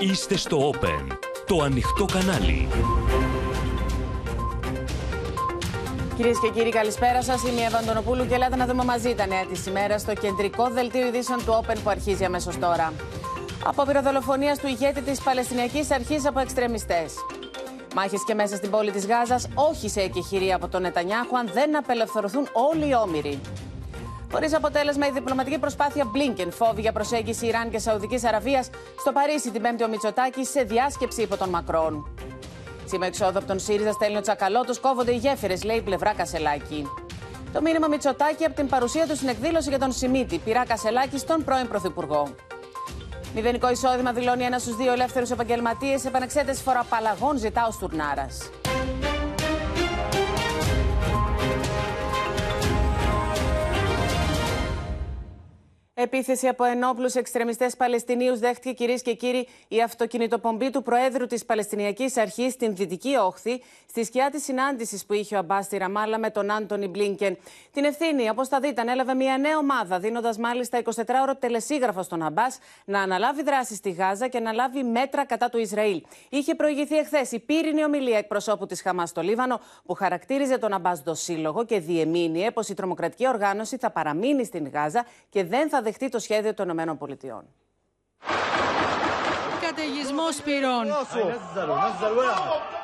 Είστε στο Open, το ανοιχτό κανάλι. Κυρίες και κύριοι, καλησπέρα σας. Είμαι η Εύα Αντωνοπούλου και ελάτε να δούμε μαζί τα νέα της ημέρα στο κεντρικό δελτίο ειδήσεων του Open που αρχίζει αμέσως τώρα. Από πυροδολοφονία του ηγέτη της Παλαιστινιακής Αρχής από εξτρεμιστές. Μάχες και μέσα στην πόλη της Γάζας, όχι σε εκεχηρία από τον Νετανιάχου, αν δεν απελευθερωθούν όλοι οι όμοιροι. Χωρίς αποτέλεσμα, η διπλωματική προσπάθεια Blinken φόβη για προσέγγιση Ιράν και Σαουδικής Αραβίας στο Παρίσι την Πέμπτη ο Μητσοτάκη σε διάσκεψη υπό τον Μακρόν. Σήμα εξόδου από τον ΣΥΡΙΖΑ στέλνει ο Τσακαλώτο, κόβονται οι γέφυρες, λέει η πλευρά Κασελάκη. Το μήνυμα Μητσοτάκη από την παρουσία του στην εκδήλωση για τον Σιμίτη, πειρά Κασελάκη στον πρώην Πρωθυπουργό. Μηδενικό εισόδημα δηλώνει ένα στους δύο ελεύθερους επαγγελματίες. Επανεξέταση φοροαπαλλαγών ζητά ο Στουρνάρας. Επίθεση από ενόπλους εξτρεμιστές Παλαιστινίους δέχτηκε κυρίες και κύριοι η αυτοκινητοπομπή του Προέδρου της Παλαιστινιακής Αρχής στην Δυτική Όχθη, στη σκιά της συνάντησης που είχε ο Αμπάς στη Ραμάλα με τον Άντωνι Μπλίνκεν. Την ευθύνη, όπως θα δείτε, ανέλαβε μια νέα ομάδα, δίνοντας μάλιστα 24ωρο τελεσίγραφο στον Αμπάς να αναλάβει δράση στη Γάζα και να λάβει μέτρα κατά του Ισραήλ. Είχε προηγηθεί εχθές η πύρινη ομιλία εκπροσώπου της Χαμάς στο Λίβανο, που χαρακτήριζε τον Αμπάς δοσύλλογο και διεμήνυε πως η τρομοκρατική οργάνωση θα παραμείνει στην Γάζα και δεν θα δεχτεί το σχέδιο των ΗΠΑ. Καταιγισμός πυρών.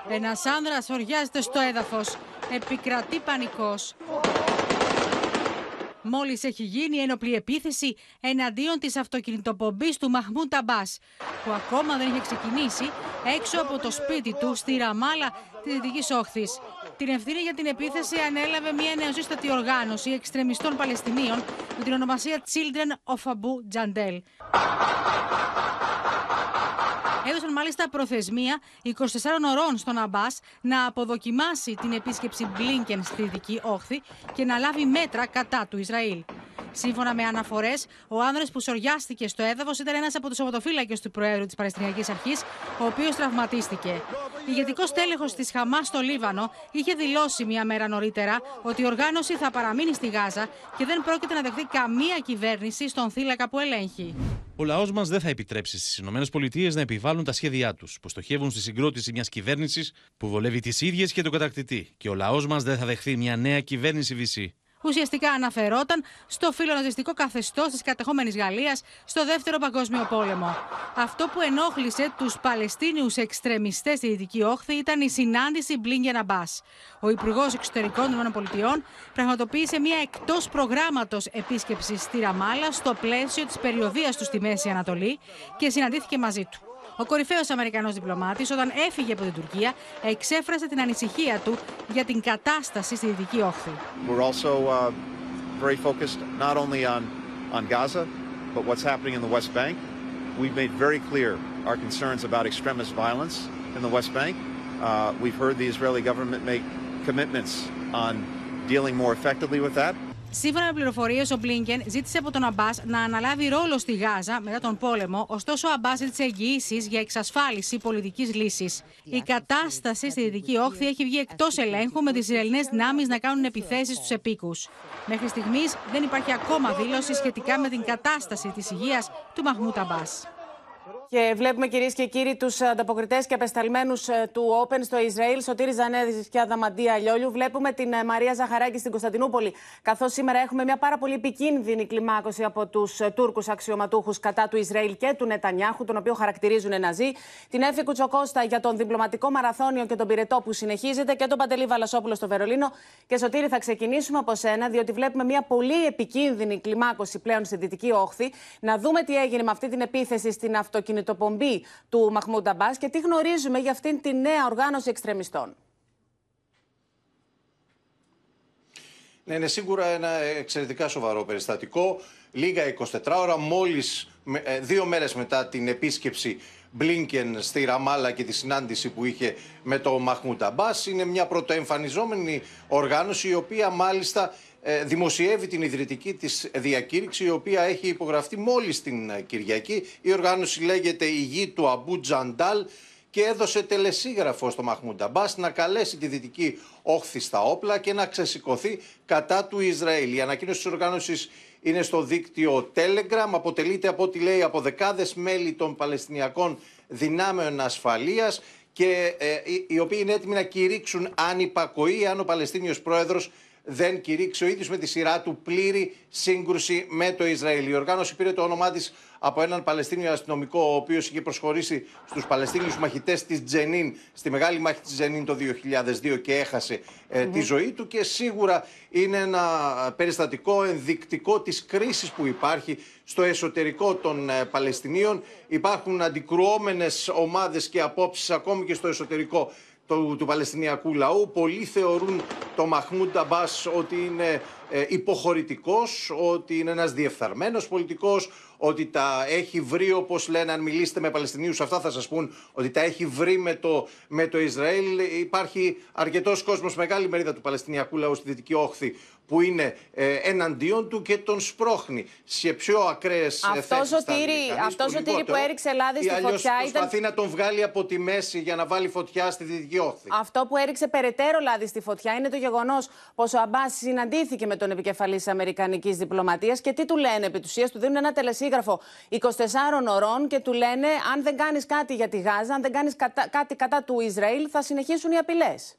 Ένας άνδρας οριάζεται στο έδαφος. Επικρατεί πανικός. Μόλις έχει γίνει ένοπλη επίθεση εναντίον της αυτοκινητοπομπής του Μαχμούν Ταμπάς, που ακόμα δεν είχε ξεκινήσει έξω από το σπίτι του στη Ραμάλα της Δυτικής Όχθης. Την ευθύνη για την επίθεση ανέλαβε μια νεοζήστατη οργάνωση εξτρεμιστών Παλαιστινίων με την ονομασία Children of Abu Jandel. Έδωσαν μάλιστα προθεσμία 24 ωρών στον Αμπάς να αποδοκιμάσει την επίσκεψη Μπλίνκεν στη Δυτική Όχθη και να λάβει μέτρα κατά του Ισραήλ. Σύμφωνα με αναφορές, ο άνδρας που σοριάστηκε στο έδαφος ήταν ένας από τους οδοφύλακε του Προέδρου της Παλαιστινιακής Αρχής, ο οποίος τραυματίστηκε. Ηγετικός τέλεχο της Χαμάς στο Λίβανο είχε δηλώσει μία μέρα νωρίτερα ότι η οργάνωση θα παραμείνει στη Γάζα και δεν πρόκειται να δεχθεί καμία κυβέρνηση στον θύλακα που ελέγχει. Ο λαός μας δεν θα επιτρέψει στις ΗΠΑ να επιβάλλουν τα σχέδιά τους, που στοχεύουν στη συγκρότηση μιας κυβέρνησης που βολεύει τις ίδιες και τον κατακτητή. Και ο λαός μας δεν θα δεχθεί μια νέα κυβέρνηση Βυσσή ουσιαστικά αναφερόταν στο φιλοναζιστικό καθεστώς της κατεχόμενης Γαλλίας στο Δεύτερο Παγκόσμιο Πόλεμο. Αυτό που ενόχλησε τους Παλαιστίνιους εξτρεμιστές στη Δυτική Όχθη ήταν η συνάντηση Μπλίνγκεν Αμπά. Ο Υπουργός Εξωτερικών των ΗΠΑ πραγματοποίησε μια εκτός προγράμματος επίσκεψης στη Ραμάλα στο πλαίσιο της περιοδίας του στη Μέση Ανατολή και συναντήθηκε μαζί του. Ο κορυφαίο Αμερικανό διπλωμάτη, όταν έφυγε από την Τουρκία, εξέφρασε την ανησυχία του για την κατάσταση στη Δυτική Όχθη. We're also uh, very focused not only on on Gaza, but what's happening in the West Bank. We've made very clear our concerns about extremist violence in the West Bank. Uh, we've heard the Israeli government make commitments on dealing more effectively with that. Σύμφωνα με πληροφορίες, ο Μπλίνκεν ζήτησε από τον Αμπάς να αναλάβει ρόλο στη Γάζα μετά τον πόλεμο, ωστόσο ο Αμπάς ζήτησε εγγυήσεις για εξασφάλιση πολιτικής λύσης. Η κατάσταση στη Δυτική Όχθη έχει βγει εκτός ελέγχου, με τις Ισραηλινές δυνάμεις να κάνουν επιθέσεις στους επίκους. Μέχρι στιγμής δεν υπάρχει ακόμα δήλωση σχετικά με την κατάσταση της υγείας του Μαχμούτ Αμπάς. Και βλέπουμε κυρίες και κύριοι τους ανταποκριτές και απεσταλμένους ε, του Open στο Ισραήλ, Σωτήρη Ζανέδης και Αδαμαντία Λιόλιου. Βλέπουμε την ε, Μαρία Ζαχαράκη στην Κωνσταντινούπολη. Καθώς σήμερα έχουμε μια πάρα πολύ επικίνδυνη κλιμάκωση από τους ε, Τούρκους αξιωματούχους κατά του Ισραήλ και του Νετανιάχου, τον οποίο χαρακτηρίζουν Ναζί. Την Έφη Κουτσοκώστα για τον διπλωματικό μαραθώνιο και τον πυρετό που συνεχίζεται και τον Παντελή Βαλασόπουλο στο Βερολίνο. Και Σωτήρη, θα ξεκινήσουμε από σένα, διότι βλέπουμε μια πολύ επικίνδυνη κλιμάκωση πλέον στη Δυτική Όχθη. Να δούμε τι έγινε με αυτή την επίθεση στην αυτοκινητοποίηση αυτοκινητοπομπή του Μαχμούντα Μπάς και τι γνωρίζουμε για αυτήν τη νέα οργάνωση εξτρεμιστών. Ναι, είναι σίγουρα ένα εξαιρετικά σοβαρό περιστατικό. Λίγα 24 ώρα, μόλις ε, δύο μέρες μετά την επίσκεψη Μπλίνκεν στη Ραμάλα και τη συνάντηση που είχε με το Μαχμούτ Αμπάς. Είναι μια πρωτοεμφανιζόμενη οργάνωση η οποία μάλιστα ε, δημοσιεύει την ιδρυτική της διακήρυξη η οποία έχει υπογραφεί μόλις την ε, Κυριακή. Η οργάνωση λέγεται «Η γη του Αμπού Τζαντάλ» και έδωσε τελεσίγραφο στο Μαχμούντα Μπάς να καλέσει τη δυτική όχθη στα όπλα και να ξεσηκωθεί κατά του Ισραήλ. Η ανακοίνωση της οργάνωσης είναι στο δίκτυο Telegram. Αποτελείται από ό,τι λέει από δεκάδες μέλη των Παλαιστινιακών δυνάμεων ασφαλείας και ε, οι οποίοι είναι έτοιμοι να κηρύξουν αν υπακοεί, αν ο Παλαιστίνιος πρόεδρος δεν κηρύξει ο ίδιος με τη σειρά του πλήρη σύγκρουση με το Ισραήλ. Η οργάνωση πήρε το όνομά της από έναν Παλαιστίνιο αστυνομικό, ο οποίος είχε προσχωρήσει στους Παλαιστίνιους μαχητές της Τζενίν στη μεγάλη μάχη της Τζενίν το 2002 και έχασε ε, τη ζωή του. Και σίγουρα είναι ένα περιστατικό ενδεικτικό της κρίσης που υπάρχει στο εσωτερικό των ε, Παλαιστινίων. Υπάρχουν αντικρουόμενες ομάδες και απόψεις ακόμη και στο εσωτερικό του, του Παλαιστινιακού λαού. Πολλοί θεωρούν το Μαχμούντ Αμπάς ότι είναι ε, υποχωρητικός, ότι είναι ένας διεφθαρμένος πολιτικός, ότι τα έχει βρει όπως λένε αν μιλήσετε με Παλαιστινίους αυτά θα σας πούν ότι τα έχει βρει με το, με το Ισραήλ. Υπάρχει αρκετός κόσμος, μεγάλη μερίδα του Παλαιστινιακού λαού στη Δυτική Όχθη που είναι ε, εναντίον του και τον σπρώχνει σε πιο ακραίες θέσεις. Αυτό ο τύρι που έριξε λάδι στη φωτιά. Ήταν... Προσπαθεί να τον βγάλει από τη μέση για να βάλει φωτιά στη Δυτική Όχθη. Αυτό που έριξε περαιτέρω λάδι στη φωτιά είναι το γεγονός πως ο Αμπάς συναντήθηκε με τον επικεφαλής της Αμερικανικής διπλωματίας και τι του λένε επί του του δίνουν ένα τελεσίγραφο 24 ωρών και του λένε αν δεν κάνεις κάτι για τη Γάζα, αν δεν κάνεις κάτι κατά του Ισραήλ, θα συνεχίσουν οι απειλές.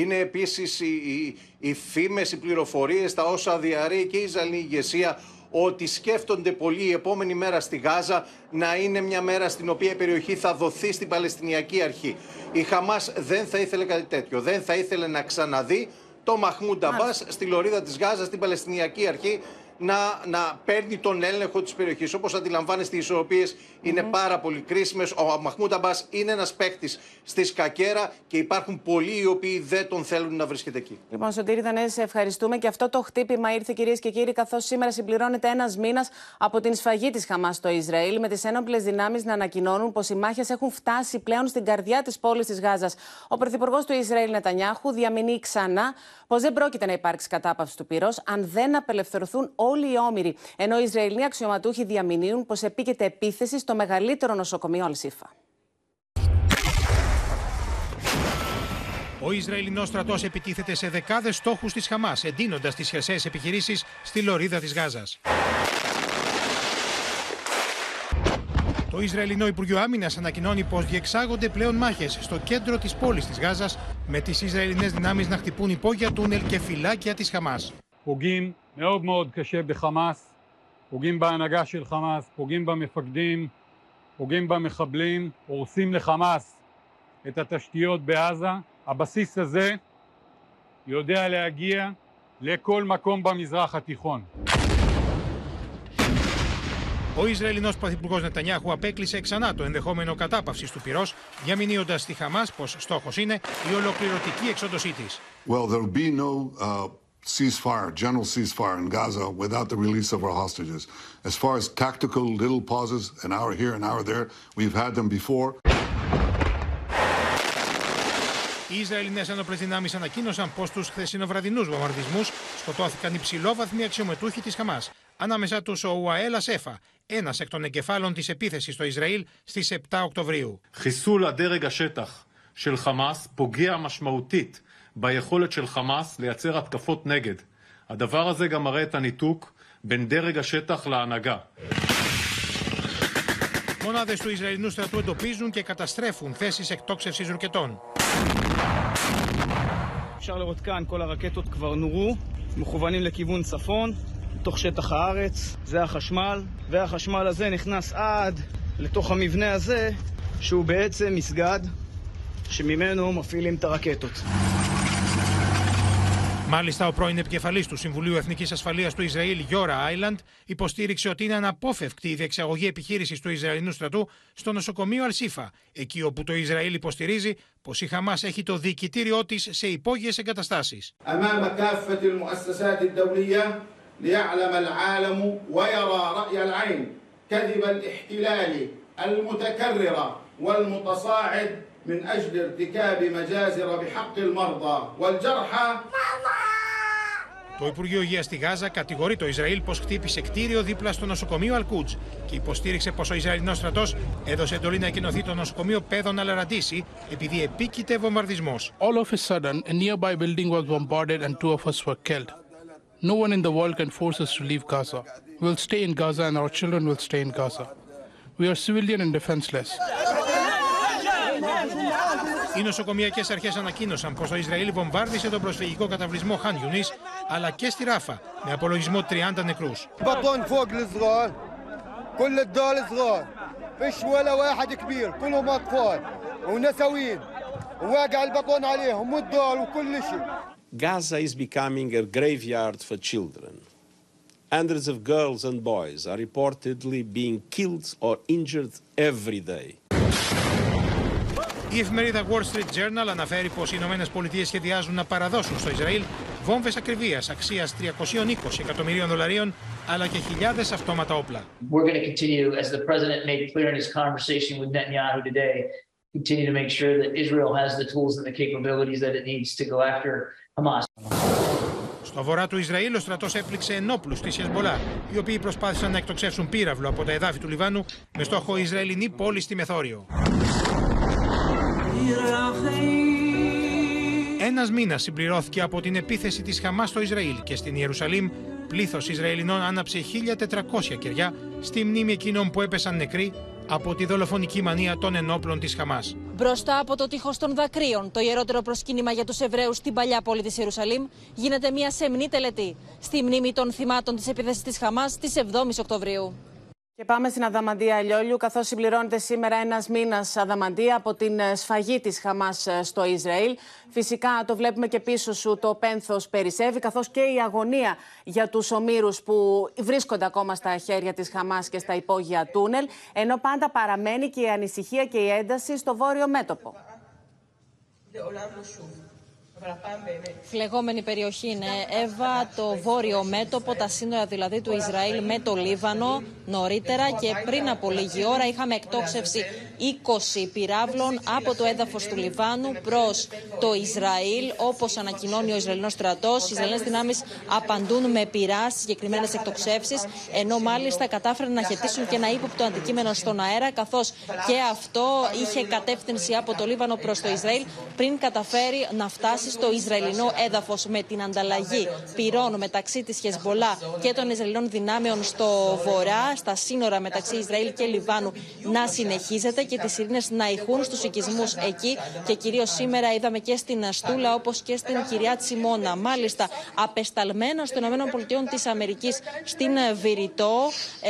Είναι επίσης οι, οι, οι φήμες, οι πληροφορίες, τα όσα διαρρέει και η Ισραηλή ηγεσία ότι σκέφτονται πολύ η επόμενη μέρα στη Γάζα να είναι μια μέρα στην οποία η περιοχή θα δοθεί στην Παλαιστινιακή Αρχή. Η Χαμάς δεν θα ήθελε κάτι τέτοιο. Δεν θα ήθελε να ξαναδεί το Μαχμούντ Αμπάς στη λωρίδα της Γάζας, στην Παλαιστινιακή Αρχή να, να παίρνει τον έλεγχο της περιοχής. Όπως αντιλαμβάνεστε, οι ισορροπίες είναι πάρα πολύ κρίσιμες. Ο Μαχμούτ Αμπάς είναι ένας παίκτης στη Σκακέρα και υπάρχουν πολλοί οι οποίοι δεν τον θέλουν να βρίσκεται εκεί. Λοιπόν, Σωτήρη Δανέ, σε ευχαριστούμε. Και αυτό το χτύπημα ήρθε, κυρίες και κύριοι, καθώς σήμερα συμπληρώνεται ένας μήνας από την σφαγή της Χαμάς στο Ισραήλ, με τις ένοπλες δυνάμεις να ανακοινώνουν πως οι μάχες έχουν φτάσει πλέον στην καρδιά της πόλης της Γάζας. Ο πρωθυπουργός του Ισραήλ Νετανιάχου διαμηνεί ξανά πως δεν πρόκειται να υπάρξει κατάπαυση του πυρός αν δεν απελευθερωθούν όλοι οι όμοιροι. Ενώ οι Ισραηλοί αξιωματούχοι διαμηνύουν πως επίκειται επίθεση στο μεγαλύτερο νοσοκομείο Αλσίφα. Ο Ισραηλινός στρατός επιτίθεται σε δεκάδες στόχους της Χαμάς, εντείνοντας τις χερσαίες επιχειρήσεις στη λωρίδα της Γάζας. Το Ισραηλινό Υπουργείο Άμυνας ανακοινώνει πως διεξάγονται πλέον μάχες στο κέντρο της πόλης της Γάζας, με τις Ισραηλινές δυνάμεις να χτυπούν υπόγεια τούνελ και φυλάκια της Χαμάς. מאוד מאוד קשה בחמאס, פוגעים בהנהגה של חמאס, פוגעים במפקדים, פוגעים במחבלים, הורסים לחמאס את התשתיות בעזה. הבסיס הזה יודע להגיע לכל מקום במזרח התיכון. Ο Ισραηλινός Πρωθυπουργό Νετανιάχου απέκλεισε ξανά το ενδεχόμενο κατάπαυση του πυρός, διαμηνύοντα στη Χαμά πω στόχο είναι η ολοκληρωτική εξόντωσή τη. Well, be no, uh... ceasefire, general ceasefire in Gaza without the release of our hostages. As far as tactical little pauses, an hour here, an hour there, we've had them before. Οι Ισραηλινέ ένοπλε δυνάμει ανακοίνωσαν πω στου χθεσινοβραδινού βομβαρδισμού σκοτώθηκαν υψηλόβαθμοι αξιωμετούχοι τη Χαμά. Ανάμεσά του ο Ουαέλα Σέφα, ένα εκ των εγκεφάλων τη επίθεση στο Ισραήλ στι 7 Οκτωβρίου. חיסול הדרג השטח של חמאס פוגע משמעותית ביכולת של חמאס לייצר התקפות נגד. הדבר הזה גם מראה את הניתוק בין דרג השטח להנהגה. Μονάδε του Ισραηλινού στρατού εντοπίζουν και καταστρέφουν θέσει εκτόξευση ρουκετών. אפשר לראות כאן, כל הרקטות כבר נורו, מכוונים לכיוון צפון, לתוך שטח הארץ, זה החשמל, והחשמל הזה נכנס עד לתוך המבנה הזה, שהוא בעצם מסגד שממנו מפעילים את הרקטות. Μάλιστα, ο πρώην επικεφαλής του Συμβουλίου Εθνικής Ασφαλείας του Ισραήλ, Γιώρα Άιλαντ, υποστήριξε ότι είναι αναπόφευκτη η διεξαγωγή επιχείρησης του Ισραηλινού στρατού στο νοσοκομείο Αλσίφα, εκεί όπου το Ισραήλ υποστηρίζει πως η Χαμάς έχει το διοικητήριό της σε υπόγειες εγκαταστάσεις. من أجل ارتكاب مجازر بحق المرضى والجرحى Το Υπουργείο Υγεία στη Γάζα κατηγορεί το Ισραήλ πω χτύπησε κτίριο δίπλα στο νοσοκομείο Αλκούτζ και υποστήριξε πω ο Ισραηλινό στρατό έδωσε εντολή να εκκοινωθεί το νοσοκομείο Πέδων Αλαραντίση επειδή επίκειται βομβαρδισμό. All of a sudden, a nearby building was bombarded and two of us were killed. No one in the world can force us to leave Gaza. We'll stay in Gaza and our children will stay in Gaza. We are civilian and defenseless. Οι νοσοκομιακέ αρχέ ανακοίνωσαν πω το Ισραήλ βομβάρδισε τον προσφυγικό καταβλισμό Χαν Ιουνί αλλά και στη Ράφα με απολογισμό 30 νεκρού. بطن فوق الصغار كل الدار صغار فيش ولا واحد كبير كلهم اطفال ونسوين وواقع البطن عليهم والدار وكل شيء Gaza is becoming a graveyard for children. Hundreds of girls and boys are reportedly being killed or injured every day. Η εφημερίδα Wall Street Journal αναφέρει πως οι Ηνωμένες Πολιτείες σχεδιάζουν να παραδώσουν στο Ισραήλ βόμβες ακριβίας αξίας 320 εκατομμυρίων δολαρίων αλλά και χιλιάδες αυτόματα όπλα. We're going to continue, as the president made clear in his conversation with Netanyahu today, continue to make sure that Israel has the tools and the capabilities that it needs to go after Hamas. Στο βορρά του Ισραήλ, ο στρατός έπληξε ενόπλους της Χεσμολά, οι οποίοι προσπάθησαν να εκτοξεύσουν πύραυλο από τα εδάφη του Λιβάνου με στόχο Ισραηλινή πόλη στη Μεθόριο. Ένας μήνας συμπληρώθηκε από την επίθεση της Χαμάς στο Ισραήλ και στην Ιερουσαλήμ πλήθος Ισραηλινών άναψε 1400 κεριά στη μνήμη εκείνων που έπεσαν νεκροί από τη δολοφονική μανία των ενόπλων της Χαμάς. Μπροστά από το τείχος των δακρύων, το ιερότερο προσκύνημα για τους Εβραίους στην παλιά πόλη της Ιερουσαλήμ, γίνεται μια σεμνή τελετή στη μνήμη των θυμάτων της επίθεσης της Χαμάς της 7η Οκτωβρίου. Και πάμε στην Αδαμαντία Λιόλιου, καθώς συμπληρώνεται σήμερα ένας μήνας Αδαμαντία από την ε, σφαγή της Χαμάς ε, στο Ισραήλ. Φυσικά το βλέπουμε και πίσω σου το πένθος περισσεύει, καθώς και η αγωνία για τους ομήρους που βρίσκονται ακόμα στα χέρια της Χαμάς και στα υπόγεια τούνελ, ενώ πάντα παραμένει και η ανησυχία και η ένταση στο βόρειο μέτωπο. Φλεγόμενη περιοχή είναι Εύα, το βόρειο μέτωπο, τα σύνορα δηλαδή του Ισραήλ με το Λίβανο. Νωρίτερα και πριν από λίγη ώρα είχαμε εκτόξευση 20 πυράβλων από το έδαφος του Λιβάνου προς το Ισραήλ. Όπως ανακοινώνει ο Ισραηλινός στρατός, οι Ισραηλινές δυνάμεις απαντούν με πυρά στις συγκεκριμένες εκτοξεύσεις, ενώ μάλιστα κατάφεραν να χαιτήσουν και ένα ύποπτο αντικείμενο στον αέρα, καθώς και αυτό είχε κατεύθυνση από το Λίβανο προς το Ισραήλ, πριν καταφέρει να φτάσει στο Ισραηλινό έδαφος με την ανταλλαγή πυρών μεταξύ της Χεσμολά και των Ισραηλινών δυνάμεων στο βορρά, στα σύνορα μεταξύ Ισραήλ και Λιβάνου, να συνεχίζεται και τις ειρήνες να ηχούν στους οικισμούς εκεί. Και κυρίως σήμερα είδαμε και στην Αστούλα όπως και στην Κυρία Τσιμώνα. Μάλιστα, απεσταλμένα των ΗΠΑ της Αμερικής στην Βηρητό ε,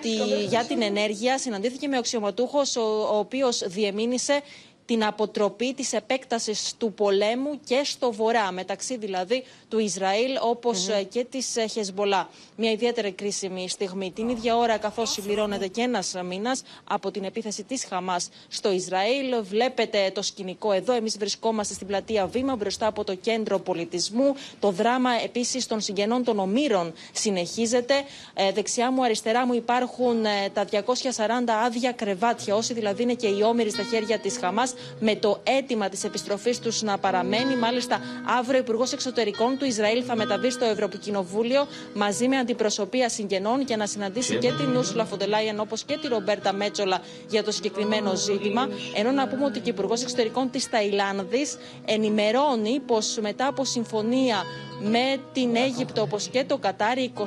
τη, για την ενέργεια συναντήθηκε με αξιωματούχο ο, ο οποίος διεμήνυσε την αποτροπή της επέκτασης του πολέμου και στο βορρά, μεταξύ δηλαδή του Ισραήλ όπως ε, και της ε, Χεσμολά. Μια ιδιαίτερη κρίσιμη στιγμή. Την ίδια ώρα καθώς συμπληρώνεται και ένας μήνας από την επίθεση της Χαμάς στο Ισραήλ. Βλέπετε το σκηνικό εδώ. Εμείς βρισκόμαστε στην πλατεία Βήμα μπροστά από το κέντρο πολιτισμού. Το δράμα επίσης των συγγενών των ομήρων συνεχίζεται. Ε, δεξιά μου, αριστερά μου υπάρχουν τα 240 άδεια κρεβάτια. Όσοι δηλαδή είναι και οι όμοιροι στα χέρια της Χαμάς με το αίτημα της επιστροφής τους να παραμένει. Μάλιστα, αύριο ο Υπουργός Εξωτερικών του Ισραήλ θα μεταβεί στο Ευρωκοινοβούλιο μαζί με αντιπροσωπεία συγγενών για να συναντήσει και την Ούρσουλα Φοντελάιεν όπως και τη Ρομπέρτα Μέτσολα για το συγκεκριμένο ζήτημα. Ενώ να πούμε ότι και ο Υπουργός Εξωτερικών της Ταϊλάνδης ενημερώνει πως μετά από συμφωνία με την Αίγυπτο όπως και το Κατάρι. 24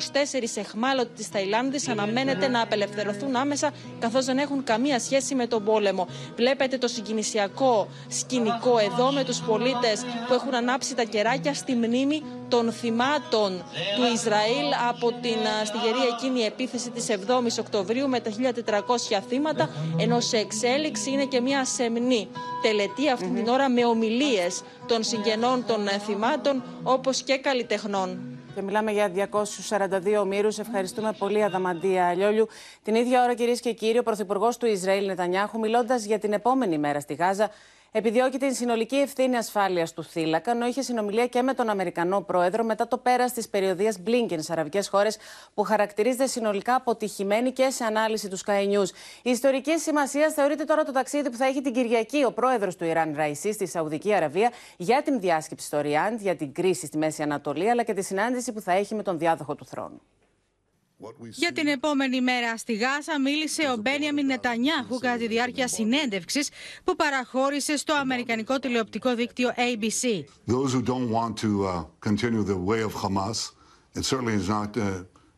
εχμάλωτοι της Ταϊλάνδης αναμένεται να απελευθερωθούν άμεσα καθώς δεν έχουν καμία σχέση με τον πόλεμο. Βλέπετε το συγκινησιακό σκηνικό εδώ με τους πολίτες που έχουν ανάψει τα κεράκια στη μνήμη των θυμάτων του Ισραήλ από την στιγερή εκείνη επίθεση της 7ης Οκτωβρίου με τα 1400 θύματα ενώ σε εξέλιξη είναι και μια σεμνή τελετή αυτή την ώρα με ομιλίες των συγγενών των θυμάτων όπως και καλλιτεχνών. Και μιλάμε για 242 ομήρους. Ευχαριστούμε πολύ, Αδαμαντία Λιόλιου. Την ίδια ώρα, κυρίες και κύριοι, ο Πρωθυπουργός του Ισραήλ, Νετανιάχου, μιλώντας για την επόμενη μέρα στη Γάζα, επιδιώκει την συνολική ευθύνη ασφάλειας του θύλακα, ενώ είχε συνομιλία και με τον Αμερικανό πρόεδρο μετά το πέρας της περιοδίας Blinken στι αραβικές χώρες, που χαρακτηρίζεται συνολικά αποτυχημένη και σε ανάλυση τους Sky News. Η ιστορική σημασία θεωρείται τώρα το ταξίδι που θα έχει την Κυριακή ο πρόεδρος του Ιράν Ραϊσί στη Σαουδική Αραβία για την διάσκεψη στο Ριάντ, για την κρίση στη Μέση Ανατολή, αλλά και τη συνάντηση που θα έχει με τον διάδοχο του θρόνου. Για την επόμενη μέρα στη Γάζα μίλησε ο Μπένιαμιν Νετανιάχου κατά τη διάρκεια συνέντευξης που παραχώρησε στο αμερικανικό τηλεοπτικό δίκτυο ABC. Those who don't want to uh, continue the way of Hamas, it certainly is not. Uh,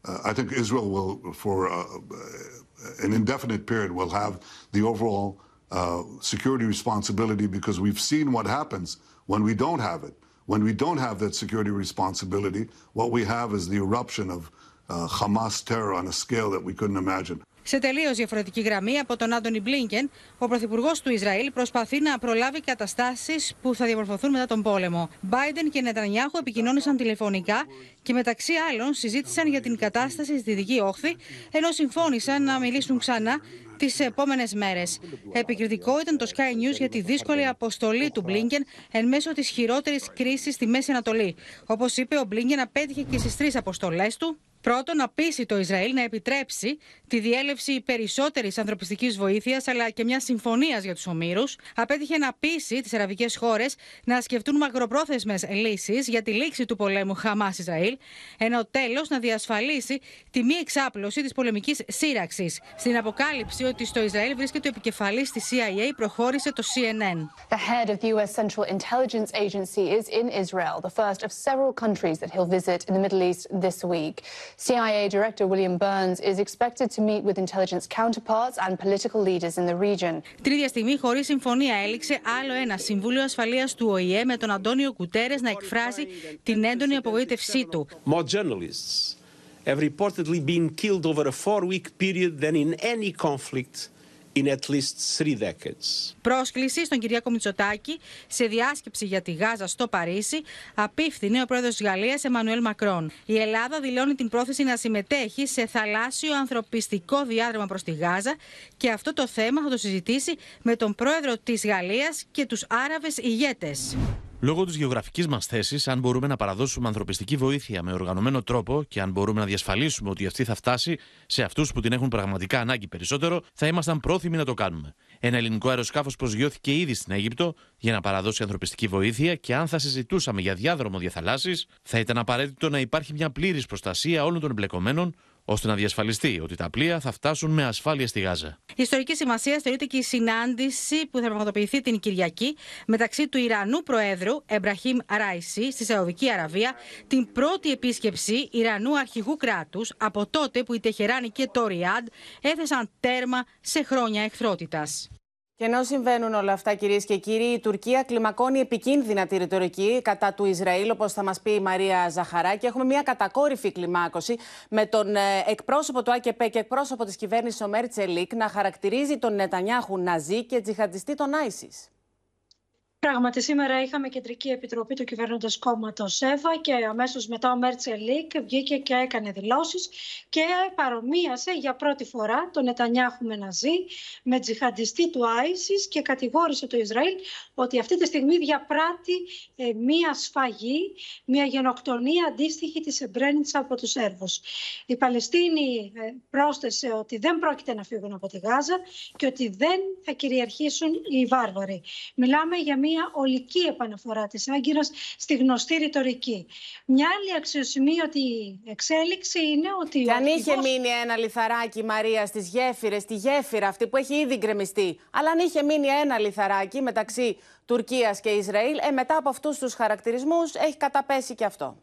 uh, I think Israel will, for uh, an indefinite period, will have the overall uh, security responsibility because we've seen what happens when we don't have it. When we don't have that security responsibility, what we have is the eruption of uh, Hamas terror on a scale that we couldn't imagine. Σε τελείως διαφορετική γραμμή από τον Άντωνι Μπλίνκεν, ο πρωθυπουργός του Ισραήλ προσπαθεί να προλάβει καταστάσεις που θα διαμορφωθούν μετά τον πόλεμο. Μπάιντεν και Νετανιάχου επικοινώνησαν τηλεφωνικά και μεταξύ άλλων συζήτησαν για την κατάσταση στη Δυτική Όχθη, ενώ συμφώνησαν να μιλήσουν ξανά τις επόμενες μέρες. Επικριτικό ήταν το Sky News για τη δύσκολη αποστολή του Μπλίνκεν εν μέσω της χειρότερης κρίσης στη Μέση Ανατολή. Όπως είπε, ο Μπλίνκεν απέτυχε και στις τρεις αποστολές του. Πρώτον, να πείσει το Ισραήλ να επιτρέψει τη διέλευση περισσότερης ανθρωπιστικής βοήθειας αλλά και μιας συμφωνίας για τους ομήρους. Απέτυχε να πείσει τις αραβικές χώρες να σκεφτούν μακροπρόθεσμες λύσεις για τη λήξη του πολέμου Χαμά-Ισραήλ. Ενώ τέλος να διασφαλίσει τη μη εξάπλωση της πολεμικής σύραξης. Στην αποκάλυψη ότι στο Ισραήλ βρίσκεται ο επικεφαλής της CIA, προχώρησε το CNN. The head of the US Central Intelligence Agency is in Israel, the first of several countries that he'll visit in the Middle East this week. CIA Director William Burns is expected to meet with intelligence counterparts and political leaders in the region. Την ίδια στιγμή, χωρί συμφωνία, έληξε άλλο ένα Συμβούλιο Ασφαλεία του ΟΗΕ με τον Αντώνιο Κουτέρε να εκφράσει την έντονη απογοήτευσή του. More journalists have reportedly been killed over a four-week period than in any conflict in at least three decades. Πρόσκληση στον Κυριάκο Μητσοτάκη σε διάσκεψη για τη Γάζα στο Παρίσι απίφθινε ο πρόεδρος της Γαλλίας Εμμανουέλ Μακρόν. Η Ελλάδα δηλώνει την πρόθεση να συμμετέχει σε θαλάσσιο ανθρωπιστικό διάδρομο προς τη Γάζα και αυτό το θέμα θα το συζητήσει με τον πρόεδρο της Γαλλίας και τους Άραβες ηγέτες. Λόγω της γεωγραφικής μας θέσης, αν μπορούμε να παραδώσουμε ανθρωπιστική βοήθεια με οργανωμένο τρόπο και αν μπορούμε να διασφαλίσουμε ότι αυτή θα φτάσει σε αυτούς που την έχουν πραγματικά ανάγκη περισσότερο, θα ήμασταν πρόθυμοι να το κάνουμε. Ένα ελληνικό αεροσκάφος προσγειώθηκε ήδη στην Αίγυπτο για να παραδώσει ανθρωπιστική βοήθεια και αν θα συζητούσαμε για διάδρομο διαθαλάσσης, θα ήταν απαραίτητο να υπάρχει μια πλήρης προστασία όλων των εμπλεκομένων ώστε να διασφαλιστεί ότι τα πλοία θα φτάσουν με ασφάλεια στη Γάζα. Ιστορική σημασία θεωρείται και η συνάντηση που θα πραγματοποιηθεί την Κυριακή μεταξύ του Ιρανού Προέδρου Εμπραχήμ Ράισι στη Σαουδική Αραβία, την πρώτη επίσκεψη Ιρανού αρχηγού κράτους από τότε που η Τεχεράνη και το Ριάντ έθεσαν τέρμα σε χρόνια εχθρότητας. Και ενώ συμβαίνουν όλα αυτά, κυρίες και κύριοι, η Τουρκία κλιμακώνει επικίνδυνα τη ρητορική κατά του Ισραήλ, όπως θα μας πει η Μαρία Ζαχαράκη. Έχουμε μια κατακόρυφη κλιμάκωση με τον ε, εκπρόσωπο του ΑΚΠ και εκπρόσωπο της κυβέρνησης, ο Μέρ Τσελίκ, να χαρακτηρίζει τον Νετανιάχου ναζί και τζιχαντιστή τον Άισις. Πράγματι, σήμερα είχαμε κεντρική επιτροπή του κυβερνώντος κόμματος ΕΒΑ και αμέσως μετά ο Ομέρ Τσελίκ βγήκε και έκανε δηλώσεις και παρομοίασε για πρώτη φορά τον Νετανιάχου με Ναζί, με τζιχαντιστή του ISIS και κατηγόρησε το Ισραήλ ότι αυτή τη στιγμή διαπράττει ε, μία σφαγή, μία γενοκτονία αντίστοιχη της Σρεμπρένιτσα από τους Σέρβους. Η Παλαιστίνη ε, πρόσθεσε ότι δεν πρόκειται να φύγουν από τη Γάζα και ότι δεν θα κυριαρχήσουν οι βάρβαροι. Μιλάμε για μία μια ολική επαναφορά της Άγκυρας στη γνωστή ρητορική. Μια άλλη αξιοσημείωτη εξέλιξη είναι ότι... Και αν είχε μείνει ένα λιθαράκι, Μαρία, στις γέφυρες, στη γέφυρα αυτή που έχει ήδη γκρεμιστεί, αλλά αν είχε μείνει ένα λιθαράκι μεταξύ Τουρκίας και Ισραήλ, ε, μετά από αυτούς τους χαρακτηρισμούς έχει καταπέσει και αυτό.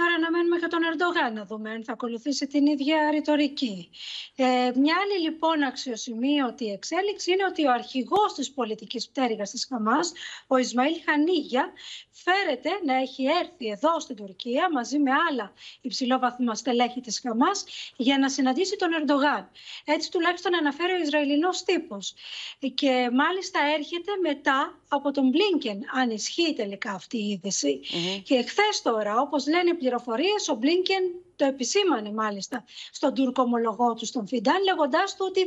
Τώρα αναμένουμε και τον Ερντογάν να δούμε αν θα ακολουθήσει την ίδια ρητορική. Ε, μια άλλη λοιπόν αξιοσημείωτη εξέλιξη είναι ότι ο αρχηγός της πολιτικής πτέρυγας της Χαμάς, ο Ισμαήλ Χανίγια, φέρεται να έχει έρθει εδώ στην Τουρκία μαζί με άλλα υψηλόβαθμα στελέχη της Χαμάς για να συναντήσει τον Ερντογάν. Έτσι τουλάχιστον αναφέρει ο Ισραηλινός τύπος. Και μάλιστα έρχεται μετά από τον Μπλίνκεν, αν ισχύει τελικά αυτή η είδηση. Και χθε τώρα, όπως λένε πληροφορίες, ο Μπλίνκεν το επισήμανε μάλιστα στον Τούρκο ομολογό του, στον Φιντάν, λέγοντάς του ότι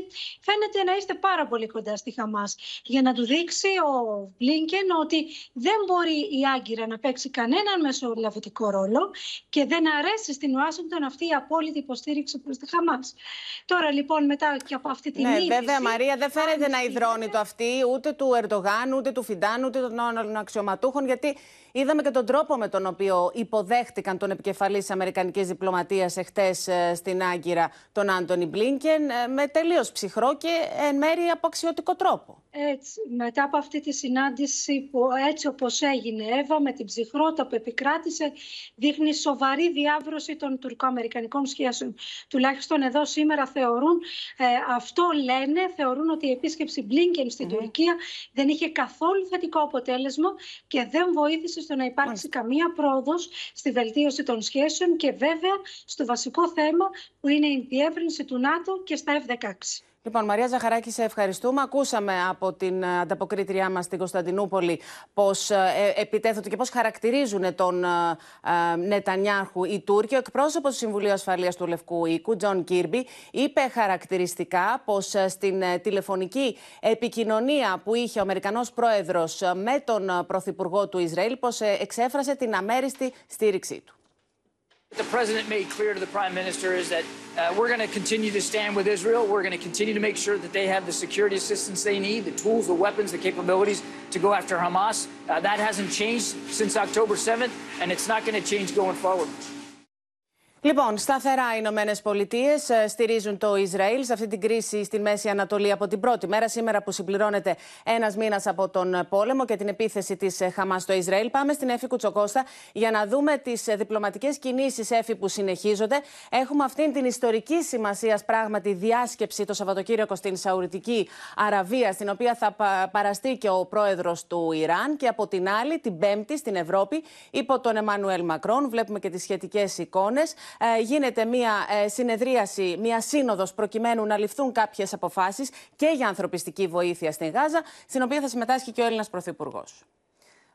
φαίνεται να είστε πάρα πολύ κοντά στη Χαμάς. Για να του δείξει ο Μπλίνκεν ότι δεν μπορεί η Άγκυρα να παίξει κανέναν μεσολαβητικό ρόλο και δεν αρέσει στην Ουάσιγκτον αυτή η απόλυτη υποστήριξη προς τη Χαμάς. Τώρα λοιπόν, μετά και από αυτή την Ναι, είδηση, βέβαια, Μαρία, δεν φαίνεται να υδρώνει το αυτή ούτε του Ερντογάν, ούτε του Φιντάν, ούτε των άλλων αξιωματούχων, γιατί είδαμε και τον τρόπο με τον οποίο υποδέχτηκαν τον επικεφαλής της Αμερικανικής διπλωματίας εχθές στην Άγκυρα, τον Άντωνι Μπλίνκεν, ε, με τελείως ψυχρό και εν μέρει απαξιωτικό τρόπο. Έτσι, μετά από αυτή τη συνάντηση που έτσι όπως έγινε Εύα με την ψυχρότητα που επικράτησε δείχνει σοβαρή διάβρωση των τουρκοαμερικανικών σχέσεων. Τουλάχιστον εδώ σήμερα θεωρούν, ε, αυτό λένε, θεωρούν ότι η επίσκεψη Μπλίνκεν στην Τουρκία δεν είχε καθόλου θετικό αποτέλεσμα και δεν βοήθησε στο να υπάρξει καμία πρόοδος στη βελτίωση των σχέσεων και βέβαια στο βασικό θέμα που είναι η διεύρυνση του ΝΑΤΟ και στα F-16. Λοιπόν, Μαρία Ζαχαράκη, σε ευχαριστούμε. Ακούσαμε από την ε, ανταποκρίτριά μας στην Κωνσταντινούπολη πώς ε, επιτέθονται και πώς χαρακτηρίζουν τον ε, ε, Νετανιάχου οι Τούρκοι. Ο εκπρόσωπος του Συμβουλίου Ασφαλείας του Λευκού Οίκου, Τζον Κίρμπι, είπε χαρακτηριστικά πως στην ε, τηλεφωνική επικοινωνία που είχε ο Αμερικανός πρόεδρος με τον ε, Πρωθυπουργό του Ισραήλ, πως εξέφρασε την αμέριστη στήριξή του. The president made clear to the prime minister is that uh, we're going to continue to stand with Israel. We're going to continue to make sure that they have the security assistance they need, the tools, the weapons, the capabilities to go after Hamas. Uh, that hasn't changed since October 7th, and it's not going to change going forward. Λοιπόν, σταθερά οι Ηνωμένες Πολιτείες στηρίζουν το Ισραήλ σε αυτή την κρίση στη Μέση Ανατολή από την πρώτη μέρα, σήμερα που συμπληρώνεται ένας μήνας από τον πόλεμο και την επίθεση της Χαμάς στο Ισραήλ. Πάμε στην Εφη Κουτσοκώστα για να δούμε τις διπλωματικές κινήσεις Εφη που συνεχίζονται. Έχουμε αυτήν την ιστορική σημασία πράγματι διάσκεψη το Σαββατοκύριακο στην Σαουδική Αραβία, στην οποία θα παραστεί και ο πρόεδρος του Ιράν. Και από την άλλη, την Πέμπτη στην Ευρώπη, υπό τον Εμμανουέλ Μακρόν. Βλέπουμε και τις σχετικές εικόνες ε, γίνεται μια ε, συνεδρίαση, μια σύνοδος προκειμένου να ληφθούν κάποιες αποφάσεις και για ανθρωπιστική βοήθεια στην Γάζα, στην οποία θα συμμετάσχει και ο Έλληνας Πρωθυπουργός.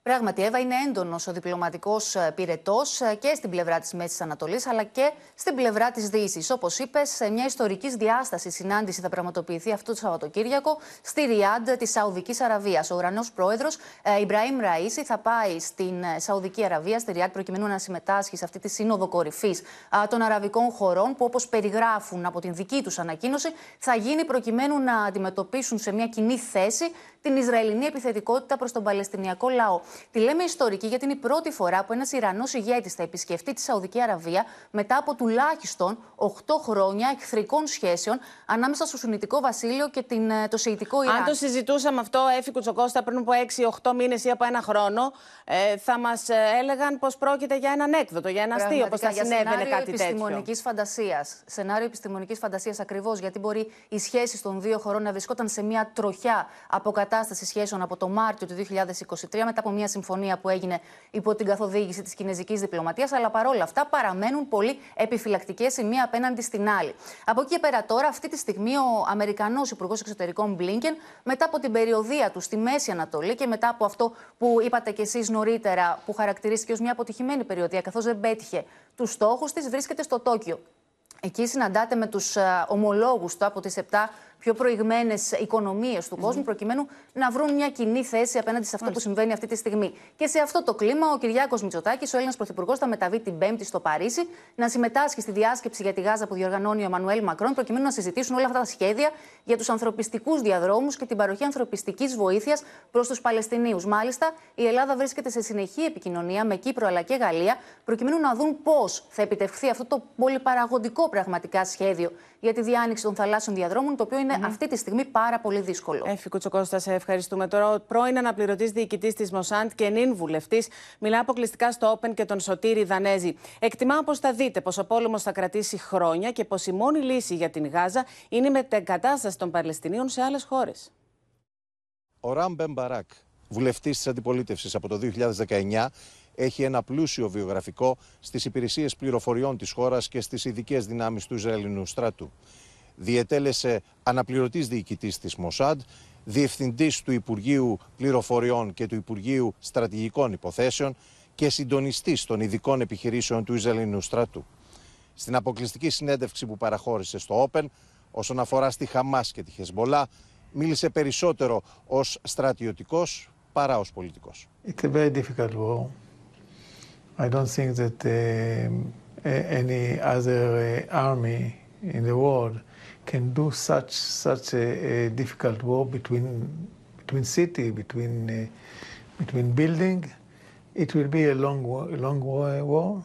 Πράγματι, Εύα, είναι έντονος ο διπλωματικός πυρετός και στην πλευρά της Μέσης Ανατολής, αλλά και στην πλευρά της Δύσης. Όπως είπες, σε μια ιστορικής διάστασης συνάντηση θα πραγματοποιηθεί αυτό το Σαββατοκύριακο στη Ριάντ της Σαουδικής Αραβίας. Ο ουρανός πρόεδρος Ιμπραήμ Ραΐση θα πάει στην Σαουδική Αραβία, στη Ριάντ, προκειμένου να συμμετάσχει σε αυτή τη σύνοδο κορυφής των αραβικών χωρών, που όπως περιγράφουν από την δική τους ανακοίνωση, θα γίνει προκειμένου να αντιμετωπίσουν σε μια κοινή θέση την Ισραηλινή επιθετικότητα προς τον Παλαιστινιακό λαό. Τη λέμε ιστορική γιατί είναι η πρώτη φορά που ένας Ιρανός ηγέτης θα επισκεφτεί τη Σαουδική Αραβία μετά από τουλάχιστον 8 χρόνια εχθρικών σχέσεων ανάμεσα στο Σουνητικό Βασίλειο και την, το Σεϊτικό Ιράν. Αν το συζητούσαμε αυτό, Έφη Κουτσοκώστα, πριν από 6-8 μήνες ή από ένα χρόνο, ε, θα μας έλεγαν πως πρόκειται για έναν έκδοτο, για ένα αστείο, πώ θα συνέβαινε κάτι επιστημονικής φαντασίας. Σενάριο επιστημονικής φαντασίας ακριβώς, γιατί μπορεί οι σχέσεις των δύο χωρών να βρισκόταν σε μια τροχιά αποκατάσταση σχέσεων από το Μάρτιο του 2023 μετά από μια συμφωνία που έγινε υπό την καθοδήγηση της κινέζικης διπλωματίας, αλλά παρόλα αυτά παραμένουν πολύ επιφυλακτικές η μία απέναντι στην άλλη. Από εκεί και πέρα τώρα, αυτή τη στιγμή, ο Αμερικανός Υπουργός Εξωτερικών Μπλίνκεν, μετά από την περιοδία του στη Μέση Ανατολή και μετά από αυτό που είπατε κι εσείς νωρίτερα, που χαρακτηρίστηκε ως μια αποτυχημένη περιοδία, καθώς δεν πέτυχε τους στόχους της, βρίσκεται στο Τόκιο. Εκεί συναντάται με τους ομολόγους του από τις 7 πιο προηγμένες οικονομίες του κόσμου, προκειμένου να βρουν μια κοινή θέση απέναντι σε αυτό που συμβαίνει αυτή τη στιγμή. Και σε αυτό το κλίμα, ο Κυριάκος Μητσοτάκης, ο Έλληνας Πρωθυπουργός, θα μεταβεί την Πέμπτη στο Παρίσι να συμμετάσχει στη διάσκεψη για τη Γάζα που διοργανώνει ο Μανουέλ Μακρόν, προκειμένου να συζητήσουν όλα αυτά τα σχέδια για τους ανθρωπιστικούς διαδρόμους και την παροχή ανθρωπιστικής βοήθειας προς τους Παλαιστινίους. Μάλιστα, η Ελλάδα βρίσκεται σε συνεχή επικοινωνία με Κύπρο αλλά και Γαλλία, προκειμένου να δουν πώς θα επιτευχθεί αυτό το πολυπαραγωγικό πραγματικά σχέδιο για τη διάνοιξη των θαλάσσιων διαδρόμων, το οποίο είναι αυτή τη στιγμή πάρα πολύ δύσκολο. Έφη Κουτσοκώστας, σε ευχαριστούμε. Τώρα, ο πρώην αναπληρωτής διοικητής της Μοσάντ και νυν βουλευτής, μιλά αποκλειστικά στο Open και τον Σωτήρη Δανέζη. Εκτιμά πω θα δείτε πως ο πόλεμος θα κρατήσει χρόνια και πως η μόνη λύση για την Γάζα είναι η μετεγκατάσταση των Παλαιστινίων σε άλλες χώρες. Ο Ραμ Μπαράκ, βουλευτής της αντιπολίτευσης από το 2019, έχει ένα πλούσιο βιογραφικό στις υπηρεσίες πληροφοριών της χώρας και στις ειδικές δυνάμεις του Ισραηλινού στρατού. Διετέλεσε αναπληρωτής διοικητής της Μοσάντ, διευθυντής του Υπουργείου Πληροφοριών και του Υπουργείου Στρατηγικών Υποθέσεων και συντονιστής των ειδικών επιχειρήσεων του Ισραηλινού στρατού. Στην αποκλειστική συνέντευξη που παραχώρησε στο Open, όσον αφορά στη Χαμάς και τη Χεσμολά, μίλησε περισσότερο ως στρατιωτικός παρά ως πολιτικός. It's a very difficult war. I don't think that uh, any other uh, army in the world can do such such a, a difficult war between between city between uh, between building. It will be a long war, a long war.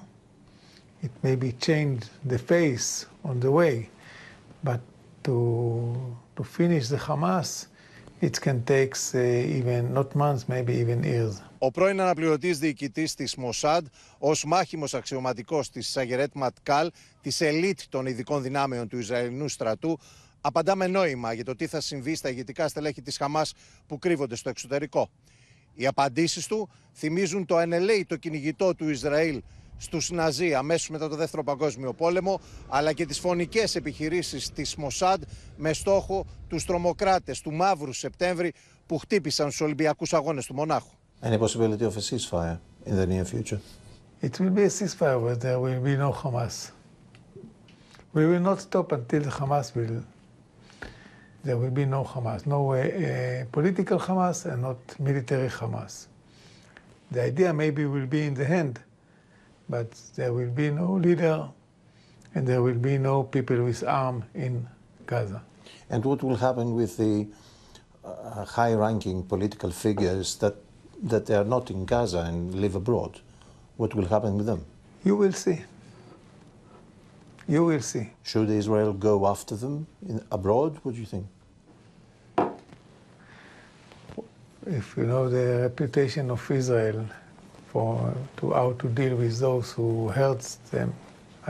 It may be change the face on the way, but to to finish the Hamas, it can take uh, even not months, maybe even years. Ο πρώην αναπληρωτής διοικητής της Μοσάντ, ως μάχημος αξιωματικός της Σαγερέτ Ματκάλ, της ελίτ των ειδικών δυνάμεων του Ισραηλινού στρατού, απαντά με νόημα για το τι θα συμβεί στα ηγετικά στελέχη της Χαμάς που κρύβονται στο εξωτερικό. Οι απαντήσεις του θυμίζουν το ανελέητο κυνηγητό του Ισραήλ στους Ναζί αμέσως μετά το Δεύτερο Παγκόσμιο Πόλεμο, αλλά και τις φωνικές επιχειρήσεις της Μοσάντ με στόχο τους τρομοκράτες του Μαύρου Σεπτέμβρη που χτύπησαν στους Ολυμπιακούς Αγώνες του Μονάχου. Any possibility of a ceasefire in the near future? It will be a ceasefire, but there will be no Hamas. We will not stop until the Hamas will. There will be no Hamas, no uh, uh, political Hamas and not military Hamas. The idea maybe will be in the hand, but there will be no leader and there will be no people with arm in Gaza. And what will happen with the uh, high-ranking political figures that that they are not in Gaza and live abroad? What will happen with them? You will see. You will see. Should Israel go after them in, abroad? What do you think? If you know the reputation of Israel for to how to deal with those who hurt them,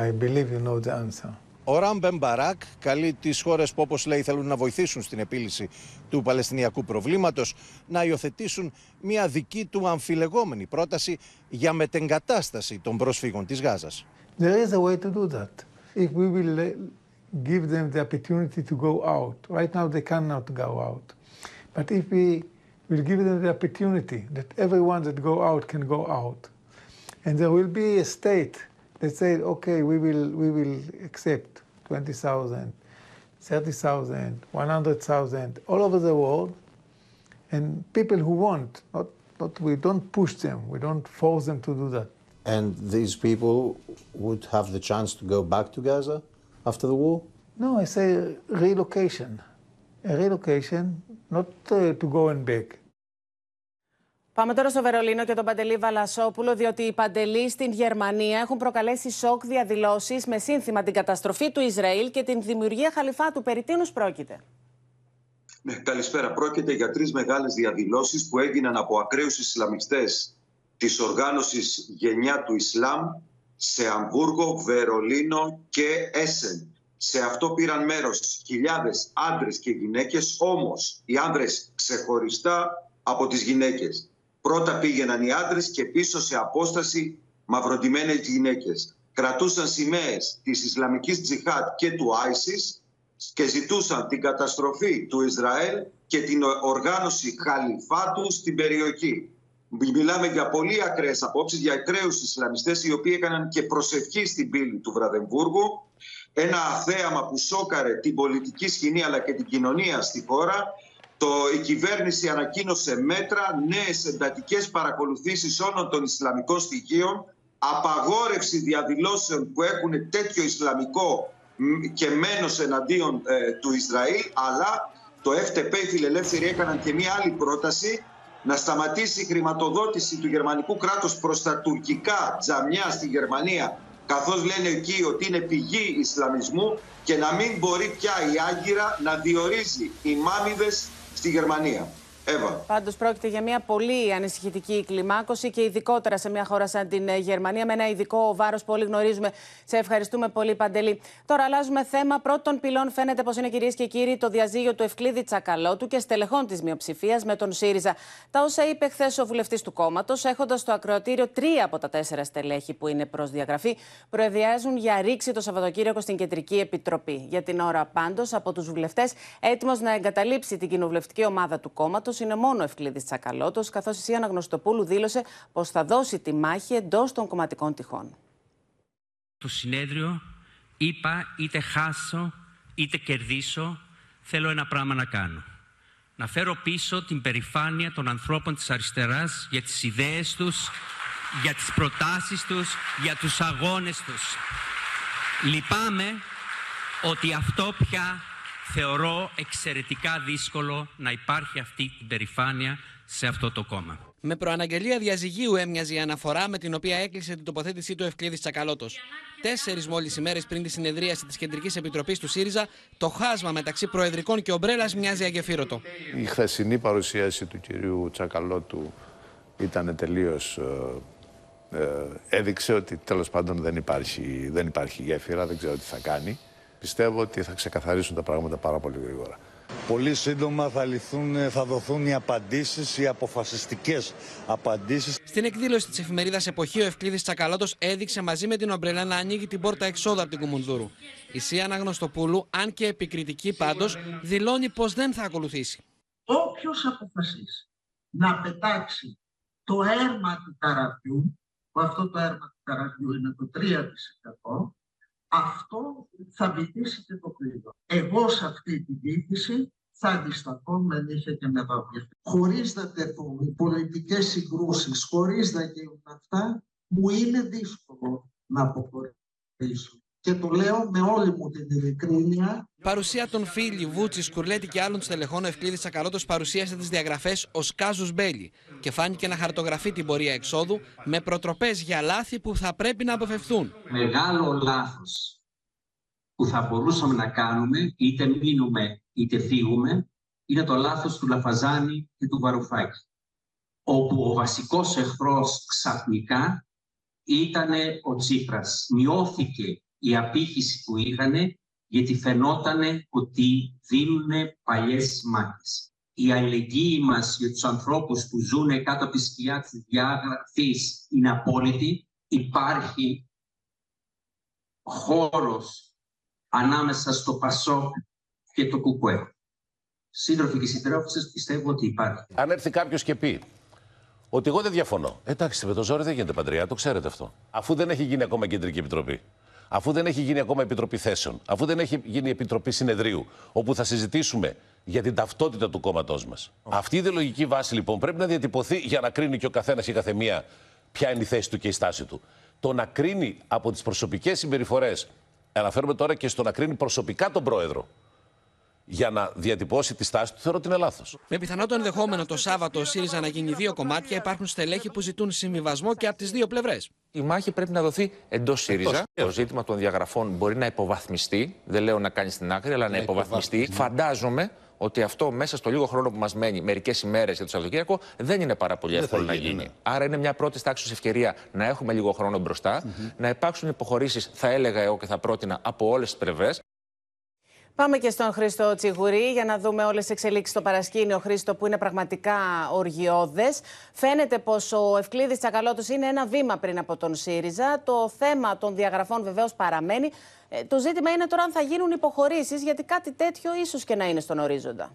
I believe you know the answer. Ο Ραμ Μπεν Μπαράκ καλεί τις χώρες που όπως λέει θέλουν να βοηθήσουν στην επίλυση του Παλαιστινιακού προβλήματος να υιοθετήσουν μια δική του αμφιλεγόμενη πρόταση για μετεγκατάσταση των προσφύγων της Γάζας. There is a way to do that. If we will give them the opportunity to go out. Right now they cannot go out. But if we will give them the opportunity that everyone that go out can go out. And there will be a state that say, okay, we will, we will accept 20,000, 30,000, 100,000 all over the world. And people who want, not, not, we don't push them, we don't force them to do that. And these people would have the chance to go back to Gaza after the war? No, I say relocation. A relocation, not uh, to go and back. Πάμε τώρα στο Βερολίνο και τον Παντελή Βαλασόπουλο, διότι οι Παντελοί στην Γερμανία έχουν προκαλέσει σοκ διαδηλώσεις με σύνθημα την καταστροφή του Ισραήλ και την δημιουργία χαλιφάτου. Περί τίνους πρόκειται; Ναι, καλησπέρα. Πρόκειται για τρεις μεγάλες διαδηλώσεις που έγιναν από ακραίους Ισλαμιστές της οργάνωσης Γενιά του Ισλάμ σε Αμβούργο, Βερολίνο και Έσεν. Σε αυτό πήραν μέρος χιλιάδες άντρες και γυναίκες, όμως οι άντρες ξεχωριστά από τις γυναίκες. Πρώτα πήγαιναν οι άντρες και πίσω σε απόσταση μαυροντημένες γυναίκες. Κρατούσαν σημαίες της Ισλαμικής Τζιχάτ και του Άισις και ζητούσαν την καταστροφή του Ισραήλ και την οργάνωση χαλιφάτου στην περιοχή. Μιλάμε για πολύ ακραίες απόψεις, για ακραίους Ισλαμιστές οι οποίοι έκαναν και προσευχή στην πύλη του Βραδεμβούργου. Ένα θέαμα που σόκαρε την πολιτική σκηνή αλλά και την κοινωνία στη χώρα το, η κυβέρνηση ανακοίνωσε μέτρα, νέες εντατικές παρακολουθήσεις όλων των Ισλαμικών στοιχείων, απαγόρευση διαδηλώσεων που έχουν τέτοιο Ισλαμικό και μένος εναντίον ε, του Ισραήλ, αλλά το FTP, οι φιλελεύθεροι, έκαναν και μία άλλη πρόταση να σταματήσει η χρηματοδότηση του γερμανικού κράτους προς τα τουρκικά τζαμιά στη Γερμανία καθώς λένε εκεί ότι είναι πηγή Ισλαμισμού και να μην μπορεί πια η Άγκυρα να διορίζει ημάμιδες στη Γερμανία. Εύα. Πάντως πρόκειται για μια πολύ ανησυχητική κλιμάκωση και ειδικότερα σε μια χώρα σαν την Γερμανία με ένα ειδικό βάρος που όλοι γνωρίζουμε. Σε ευχαριστούμε πολύ, Παντελή. Τώρα αλλάζουμε θέμα. Πρώτον πυλών φαίνεται πως είναι κυρίες και κύριοι το διαζύγιο του Ευκλήδη Τσακαλώτου και στελεχών της μειοψηφίας με τον ΣΥΡΙΖΑ. Τα όσα είπε χθες ο βουλευτής του κόμματος, έχοντας στο ακροατήριο τρία από τα τέσσερα στελέχη που είναι προς διαγραφή, προεδιάζουν για ρήξη το Σαββατοκύριακο στην Κεντρική Επιτροπή. Για την ώρα πάντως από τους βουλευτές έτοιμος να εγκαταλείψει την κοινοβουλευτική ομάδα του κόμματος είναι μόνο ο Ευκλήδης Τσακαλώτος, καθώς η Σία Αναγνωστοπούλου δήλωσε πως θα δώσει τη μάχη εντός των κομματικών τυχών. Το συνέδριο Είπα είτε χάσω είτε κερδίσω, θέλω ένα πράγμα να κάνω. Να φέρω πίσω την περηφάνεια των ανθρώπων της αριστεράς για τις ιδέες τους, για τις προτάσεις τους, για τους αγώνες τους. Λυπάμαι ότι αυτό πια θεωρώ εξαιρετικά δύσκολο να υπάρχει αυτή την περηφάνεια σε αυτό το κόμμα. Με προαναγγελία διαζυγίου έμοιαζε η αναφορά με την οποία έκλεισε την τοποθέτησή του Ευκλήδης Τσακαλώτος. Τέσσερις μόλις ημέρες πριν τη συνεδρίαση της Κεντρικής Επιτροπής του ΣΥΡΙΖΑ, το χάσμα μεταξύ Προεδρικών και Ομπρέλας μοιάζει αγεφύρωτο. Η χθεσινή παρουσίαση του κυρίου Τσακαλώτου ήταν τελείως. Ε, ε, έδειξε ότι τέλος πάντων δεν υπάρχει, δεν υπάρχει γέφυρα, δεν ξέρω τι θα κάνει. Πιστεύω ότι θα ξεκαθαρίσουν τα πράγματα πάρα πολύ γρήγορα. Πολύ σύντομα θα, λυθούν, θα δοθούν οι απαντήσεις, οι αποφασιστικές απαντήσεις. Στην εκδήλωση της εφημερίδας Εποχή, ο Ευκλήδης Τσακαλώτος έδειξε μαζί με την Ομπρελά να ανοίγει την πόρτα εξόδου από την Κουμουνδούρου. Η Σία Αναγνωστοπούλου, αν και επικριτική πάντως, δηλώνει πως δεν θα ακολουθήσει. Όποιος αποφασίσει να πετάξει το έρμα του καραβιού, που αυτό το έρμα του καραβιού είναι το 3%, αυτό θα βυθίσει και το πλοίο. Εγώ σε αυτή τη βύθιση θα αντισταθώ με νύχια και με δόντια. Χωρίς να τεθούν οι πολιτικές συγκρούσεις, χωρίς να γίνουν αυτά, μου είναι δύσκολο να αποχωρήσω. Και το λέω με όλη μου την ειλικρίνεια. Παρουσία των Φίλη, Βούτση, Κουρλέτη και άλλων στελεχών, ο Ευκλήδης Τσακαλώτο παρουσίασε τις διαγραφές ως κάζους μπέλι και φάνηκε να χαρτογραφεί την πορεία εξόδου με προτροπές για λάθη που θα πρέπει να αποφευθούν. Μεγάλο λάθος που θα μπορούσαμε να κάνουμε, είτε μείνουμε είτε φύγουμε, είναι το λάθος του Λαφαζάνη και του Βαρουφάκη. Όπου ο βασικός εχθρός ξαφνικά ήταν ο Τσίπρας. Μειώθηκε η απήχηση που είχαν γιατί φαινόταν ότι δίνουν παλιές μάχες. Η αλληλεγγύη μας για τους ανθρώπους που ζουν κάτω από τη σκιά της διάγραφης είναι απόλυτη. Υπάρχει χώρος ανάμεσα στο Πασόκ και το Κουκουέ. Σύντροφοι και συντρόφισσες πιστεύω ότι υπάρχει. Αν έρθει κάποιος και πει ότι εγώ δεν διαφωνώ. Εντάξει, με το ζόρι δεν γίνεται παντριά, το ξέρετε αυτό. Αφού δεν έχει γίνει ακόμα κεντρική επιτροπή αφού δεν έχει γίνει ακόμα επιτροπή θέσεων, αφού δεν έχει γίνει επιτροπή συνεδρίου, όπου θα συζητήσουμε για την ταυτότητα του κόμματός μας. Αυτή η ιδεολογική βάση λοιπόν πρέπει να διατυπωθεί για να κρίνει και ο καθένας και η καθεμία ποια είναι η θέση του και η στάση του. Το να κρίνει από τις προσωπικές συμπεριφορές, αναφέρομαι τώρα και στο να κρίνει προσωπικά τον πρόεδρο, για να διατυπώσει τη στάση του, θεωρώ ότι είναι λάθος. Με πιθανό το ενδεχόμενο το Σάββατο ο ΣΥΡΙΖΑ να γίνει δύο κομμάτια, υπάρχουν στελέχοι που ζητούν συμβιβασμό και από τις δύο πλευρές. Η μάχη πρέπει να δοθεί εντός ΣΥΡΙΖΑ. Το ζήτημα των διαγραφών μπορεί να υποβαθμιστεί. Δεν λέω να κάνει στην άκρη, αλλά να, να υποβαθμιστεί. Φαντάζομαι ότι αυτό μέσα στο λίγο χρόνο που μας μένει, μερικές ημέρες για το Σαββατοκύριακο, δεν είναι πάρα πολύ εύκολο να γίνει. Ναι. Άρα είναι μια πρώτη τάξη ευκαιρία να έχουμε λίγο χρόνο μπροστά, να υπάρξουν υποχωρήσεις, θα έλεγα εγώ και θα πρότεινα από όλες τις πλευρές. Πάμε και στον Χρήστο Τσιγουρή για να δούμε όλες τις εξελίξεις στο παρασκήνιο. Χρήστο, που είναι πραγματικά οργιώδες. Φαίνεται πως ο Ευκλήδης Τσακαλώτος είναι ένα βήμα πριν από τον ΣΥΡΙΖΑ. Το θέμα των διαγραφών βεβαίως παραμένει. Ε, το ζήτημα είναι τώρα αν θα γίνουν υποχωρήσεις, γιατί κάτι τέτοιο ίσως και να είναι στον ορίζοντα.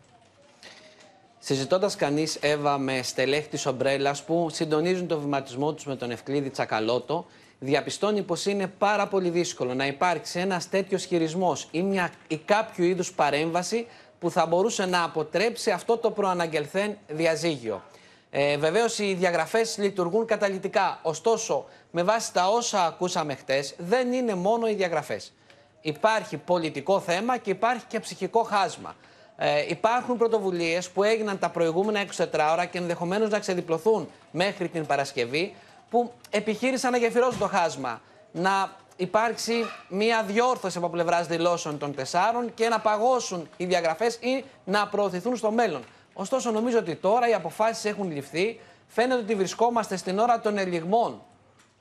Συζητώντας κανείς, Εύα, με στελέχη της Ομπρέλας που συντονίζουν το βηματισμό τους με τον Ευκλήδη Τσακαλώτο, διαπιστώνει πως είναι πάρα πολύ δύσκολο να υπάρξει ένας τέτοιος χειρισμός ή, μια, ή κάποιο είδους παρέμβαση που θα μπορούσε να αποτρέψει αυτό το προαναγγελθέν διαζύγιο. Ε, βεβαίως οι διαγραφές λειτουργούν καταλητικά, ωστόσο με βάση τα όσα ακούσαμε χτες δεν είναι μόνο οι διαγραφές. Υπάρχει πολιτικό θέμα και υπάρχει και ψυχικό χάσμα. Ε, υπάρχουν πρωτοβουλίες που έγιναν τα προηγούμενα 24 ώρα και ενδεχομένως να ξεδιπλωθούν μέχρι την Παρασκευή που επιχείρησαν να γεφυρώσουν το χάσμα. Να υπάρξει μία διόρθωση από πλευράς δηλώσεων των τεσσάρων και να παγώσουν οι διαγραφές ή να προωθηθούν στο μέλλον. Ωστόσο, νομίζω ότι τώρα οι αποφάσεις έχουν ληφθεί. Φαίνεται ότι βρισκόμαστε στην ώρα των ελιγμών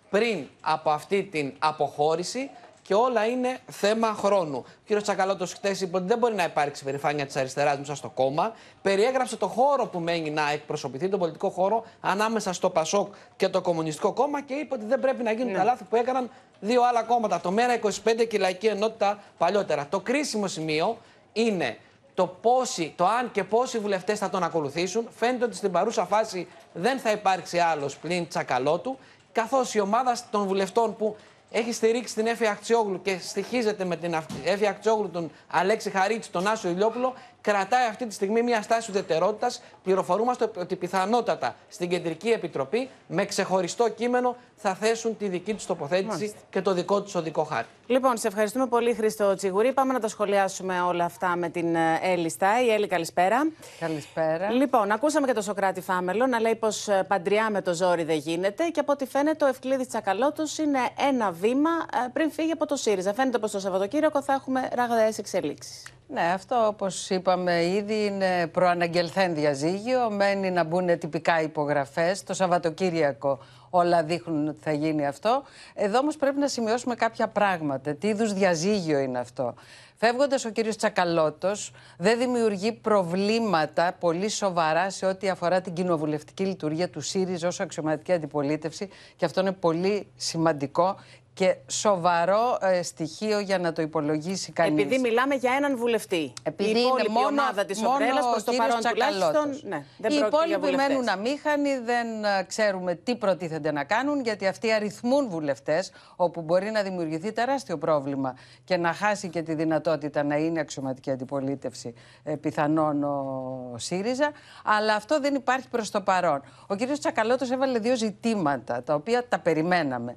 πριν από αυτή την αποχώρηση και όλα είναι θέμα χρόνου. Ο κ. Τσακαλώτος χτες είπε ότι δεν μπορεί να υπάρξει περηφάνεια της αριστεράς μέσα στο κόμμα. Περιέγραψε το χώρο που μένει να εκπροσωπηθεί, τον πολιτικό χώρο ανάμεσα στο Πασόκ και το Κομμουνιστικό Κόμμα και είπε ότι δεν πρέπει να γίνουν ναι. τα λάθη που έκαναν δύο άλλα κόμματα. Το Μέρα 25 και η Λαϊκή Ενότητα παλιότερα. Το κρίσιμο σημείο είναι το, πόσοι, το αν και πόσοι βουλευτές θα τον ακολουθήσουν. Φαίνεται ότι στην παρούσα φάση δεν θα υπάρξει άλλος πλην Τσακαλώτου, καθώς η ομάδα των βουλευτών που έχει στηρίξει την Εύη Αχτσιόγλου και στοιχίζεται με την Εύη Αχτσιόγλου, τον Αλέξη Χαρίτση, τον Άσο Ηλιόπουλο, κρατάει αυτή τη στιγμή μια στάση ουδετερότητας. Πληροφορούμαστε ότι πιθανότατα στην Κεντρική Επιτροπή με ξεχωριστό κείμενο θα θέσουν τη δική τους τοποθέτηση και το δικό τους οδικό χάρτη. Λοιπόν, σε ευχαριστούμε πολύ, Χρήστο Τσιγουρή. Πάμε να τα σχολιάσουμε όλα αυτά με την ε, Έλλη Στάι. Έλλη, καλησπέρα. Καλησπέρα. Λοιπόν, ακούσαμε και τον Σοκράτη Φάμελο να λέει πως ε, παντριά με το ζόρι δεν γίνεται και από ό,τι φαίνεται ο Ευκλήδης Τσακαλώτος είναι ένα βήμα ε, πριν φύγει από το ΣΥΡΙΖΑ. Φαίνεται πως το Σαββατοκύριακο θα έχουμε ραγδαίες εξελίξεις. Ναι, αυτό όπως είπαμε ήδη είναι προαναγγελθέν διαζύγιο. Μένει να μπουν τυπικά υπογραφές. Το Σαββατοκύριακο όλα δείχνουν ότι θα γίνει αυτό. Εδώ όμως πρέπει να σημειώσουμε κάποια πράγματα. Τι είδους διαζύγιο είναι αυτό. Φεύγοντας ο κύριος Τσακαλώτος δεν δημιουργεί προβλήματα πολύ σοβαρά σε ό,τι αφορά την κοινοβουλευτική λειτουργία του ΣΥΡΙΖΑ ως αξιωματική αντιπολίτευση και αυτό είναι πολύ σημαντικό και σοβαρό ε, στοιχείο για να το υπολογίσει κανείς. Επειδή μιλάμε για έναν βουλευτή. Επειδή η είναι μόνο, ομάδα της Ομπρέλα προς το παρόν τουλάχιστον. Ναι, δεν Οι υπόλοιποι για μένουν αμήχανοι, δεν ε, ξέρουμε τι προτίθενται να κάνουν, γιατί αυτοί αριθμούν βουλευτές, όπου μπορεί να δημιουργηθεί τεράστιο πρόβλημα και να χάσει και τη δυνατότητα να είναι αξιωματική αντιπολίτευση ε, πιθανόν ο ΣΥΡΙΖΑ. Αλλά αυτό δεν υπάρχει προς το παρόν. Ο κ. Τσακαλώτος έβαλε δύο ζητήματα, τα οποία τα περιμέναμε.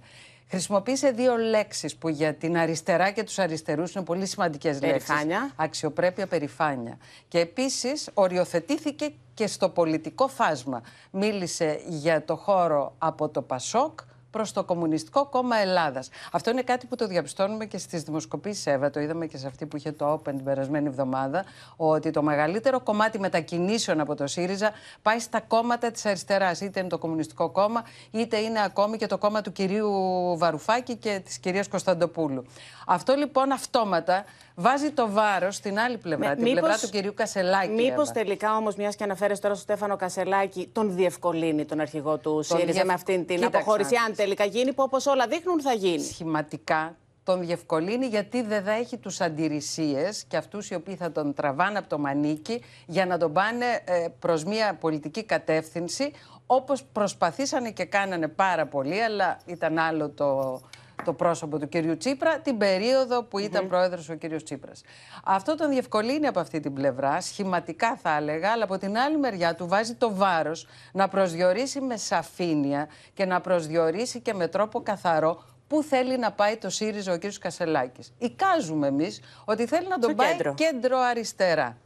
Χρησιμοποίησε δύο λέξεις που για την αριστερά και τους αριστερούς είναι πολύ σημαντικές λέξεις. Περηφάνεια. Αξιοπρέπεια, περηφάνεια. Και επίσης οριοθετήθηκε και στο πολιτικό φάσμα. Μίλησε για το χώρο από το Πασόκ προς το Κομμουνιστικό Κόμμα Ελλάδας. Αυτό είναι κάτι που το διαπιστώνουμε και στις δημοσκοπήσεις ΕΒΑ. Το είδαμε και σε αυτή που είχε το Open την περασμένη εβδομάδα. Ότι το μεγαλύτερο κομμάτι μετακινήσεων από το ΣΥΡΙΖΑ πάει στα κόμματα της αριστεράς. Είτε είναι το Κομμουνιστικό Κόμμα, είτε είναι ακόμη και το κόμμα του κυρίου Βαρουφάκη και της κυρίας Κωνσταντοπούλου. Αυτό λοιπόν αυτόματα βάζει το βάρος στην άλλη πλευρά, Με, την μήπως, πλευρά του κυρίου Κασελάκη. Μήπως Εύα. τελικά όμως, μιας και αναφέρει τώρα στο Στέφανο Κασελάκη, τον διευκολύνει τον αρχηγό του ΣΥΡΙΖΑ διευ- με αυτήν την Κοίταξε αποχώρηση. να Αν τελικά γίνει, που όπως όλα δείχνουν θα γίνει. Σχηματικά τον διευκολύνει γιατί δεν θα έχει τους αντιρρησίες και αυτούς οι οποίοι θα τον τραβάνε από το μανίκι για να τον πάνε ε, προς μια πολιτική κατεύθυνση όπως προσπαθήσανε και κάνανε πάρα πολύ αλλά ήταν άλλο το, το πρόσωπο του κυρίου Τσίπρα την περίοδο που ήταν πρόεδρος ο κύριος Τσίπρας. Αυτό τον διευκολύνει από αυτή την πλευρά, σχηματικά θα έλεγα, αλλά από την άλλη μεριά του βάζει το βάρος να προσδιορίσει με σαφήνεια και να προσδιορίσει και με τρόπο καθαρό πού θέλει να πάει το ΣΥΡΙΖΑ ο κ. Κασελάκης. Εικάζουμε εμείς ότι θέλει να τον Στο πάει κέντρο. κέντρο αριστερά.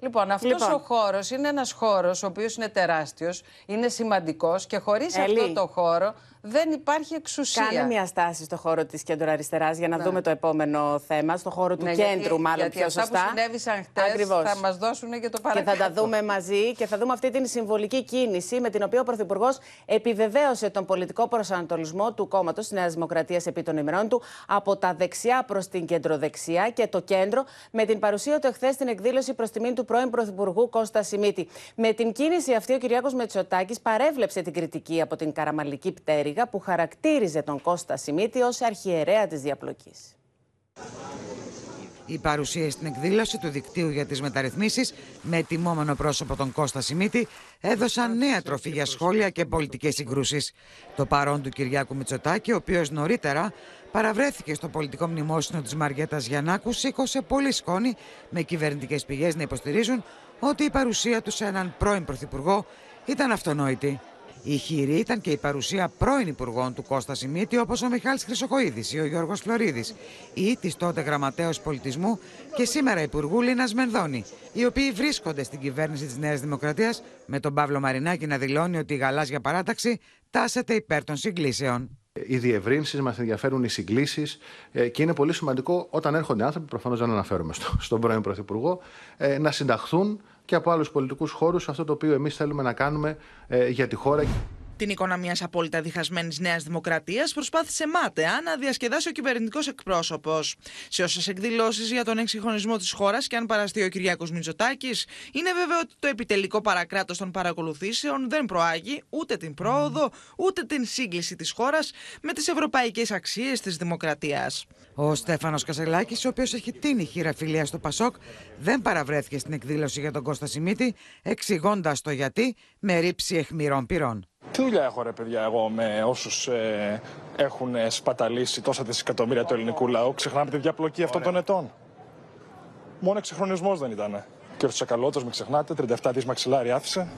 Λοιπόν, αυτός Λοιπόν. ο χώρος είναι ένας χώρος ο οποίος είναι τεράστιος, είναι σημαντικός και χωρίς Έλλη. αυτό το χώρο δεν υπάρχει εξουσία. Κάνε μια στάση στο χώρο της κέντρο αριστερά για να Ναι. δούμε το επόμενο θέμα, στο χώρο του Ναι, κέντρου, γιατί, μάλλον γιατί πιο αυτά σωστά. που συνέβησαν χτες Ακριβώς. θα μας δώσουν και το Και παρακάτω. θα τα δούμε μαζί και θα δούμε αυτή την συμβολική κίνηση με την οποία ο Πρωθυπουργός επιβεβαίωσε τον πολιτικό προσανατολισμό του κόμματος της Νέας Δημοκρατίας επί των ημερών του από τα δεξιά προς την κεντροδεξιά και το κέντρο με την παρουσία του εχθές στην εκδήλωση προς τιμήν του πρώην Πρωθυπουργού Κώστα Σιμίτη. Με την κίνηση αυτή ο Κυριάκος Μετσοτάκης παρέβλεψε την κριτική από την καραμαλική πτέρυγα που χαρακτήριζε τον Κώστα Σιμίτη ως αρχιερέα της διαπλοκής. Η παρουσία στην εκδήλωση του δικτύου για τις μεταρρυθμίσεις με τιμόμενο πρόσωπο τον Κώστα Σιμίτη έδωσαν νέα τροφή για σχόλια και πολιτικές συγκρούσεις. Το παρόν του Κυριάκου Μητσοτάκη, ο οποίος νωρίτερα παραβρέθηκε στο πολιτικό μνημόσυνο της Μαριέτας Γιαννάκου, σήκωσε πολύ σκόνη με κυβερνητικές πηγές να υποστηρίζουν ότι η παρουσία του σε έναν πρώην πρωθυπουργό ήταν αυτονόητη. Η χειρή ήταν και η παρουσία πρώην υπουργών του Κώστα Σιμίτη όπως ο Μιχάλης Χρυσοχοίδης ή ο Γιώργος Φλωρίδης ή της τότε γραμματέως πολιτισμού και σήμερα υπουργού Λίνας Μενδώνη, οι οποίοι βρίσκονται στην κυβέρνηση της Νέας Δημοκρατίας με τον Παύλο Μαρινάκη να δηλώνει ότι η γαλάζια παράταξη τάσεται υπέρ των συγκλήσεων. Οι διευρύνσεις μας ενδιαφέρουν οι συγκλήσεις και είναι πολύ σημαντικό όταν έρχονται άνθρωποι, προφανώς δεν αναφέρομαι στο, στον πρώην Πρωθυπουργό, ε, να συνταχθούν και από άλλους πολιτικούς χώρους αυτό το οποίο εμείς θέλουμε να κάνουμε ε, για τη χώρα. Την εικόνα μιας απόλυτα διχασμένης Νέας Δημοκρατίας προσπάθησε μάταια να διασκεδάσει ο κυβερνητικός εκπρόσωπος. Σε όσες εκδηλώσεις για τον εξυγχρονισμό της χώρας και αν παραστεί ο Κυριάκος Μητσοτάκης, είναι βέβαιο ότι το επιτελικό παρακράτος των παρακολουθήσεων δεν προάγει ούτε την πρόοδο ούτε την σύγκληση της χώρας με τις ευρωπαϊκές αξίες της δημοκρατίας. Ο Στέφανος Κασελάκης, ο οποίος έχει τίνη χείρα φιλία στο Πασόκ, δεν παραβρέθηκε στην εκδήλωση για τον Κώστα Σιμίτη, εξηγώντας το γιατί με ρήψη εχμηρών πυρών. Τι δουλειά έχω ρε παιδιά εγώ με όσους ε, έχουν σπαταλήσει τόσα δισεκατομμύρια του ελληνικού λαού; Ξεχνάμε τη διαπλοκή αυτών των ετών. Μόνο εξυγχρονισμός δεν ήταν. Και ο Τσακαλώτο, μην ξεχνάτε, 37 δις μαξιλάρι άφησε.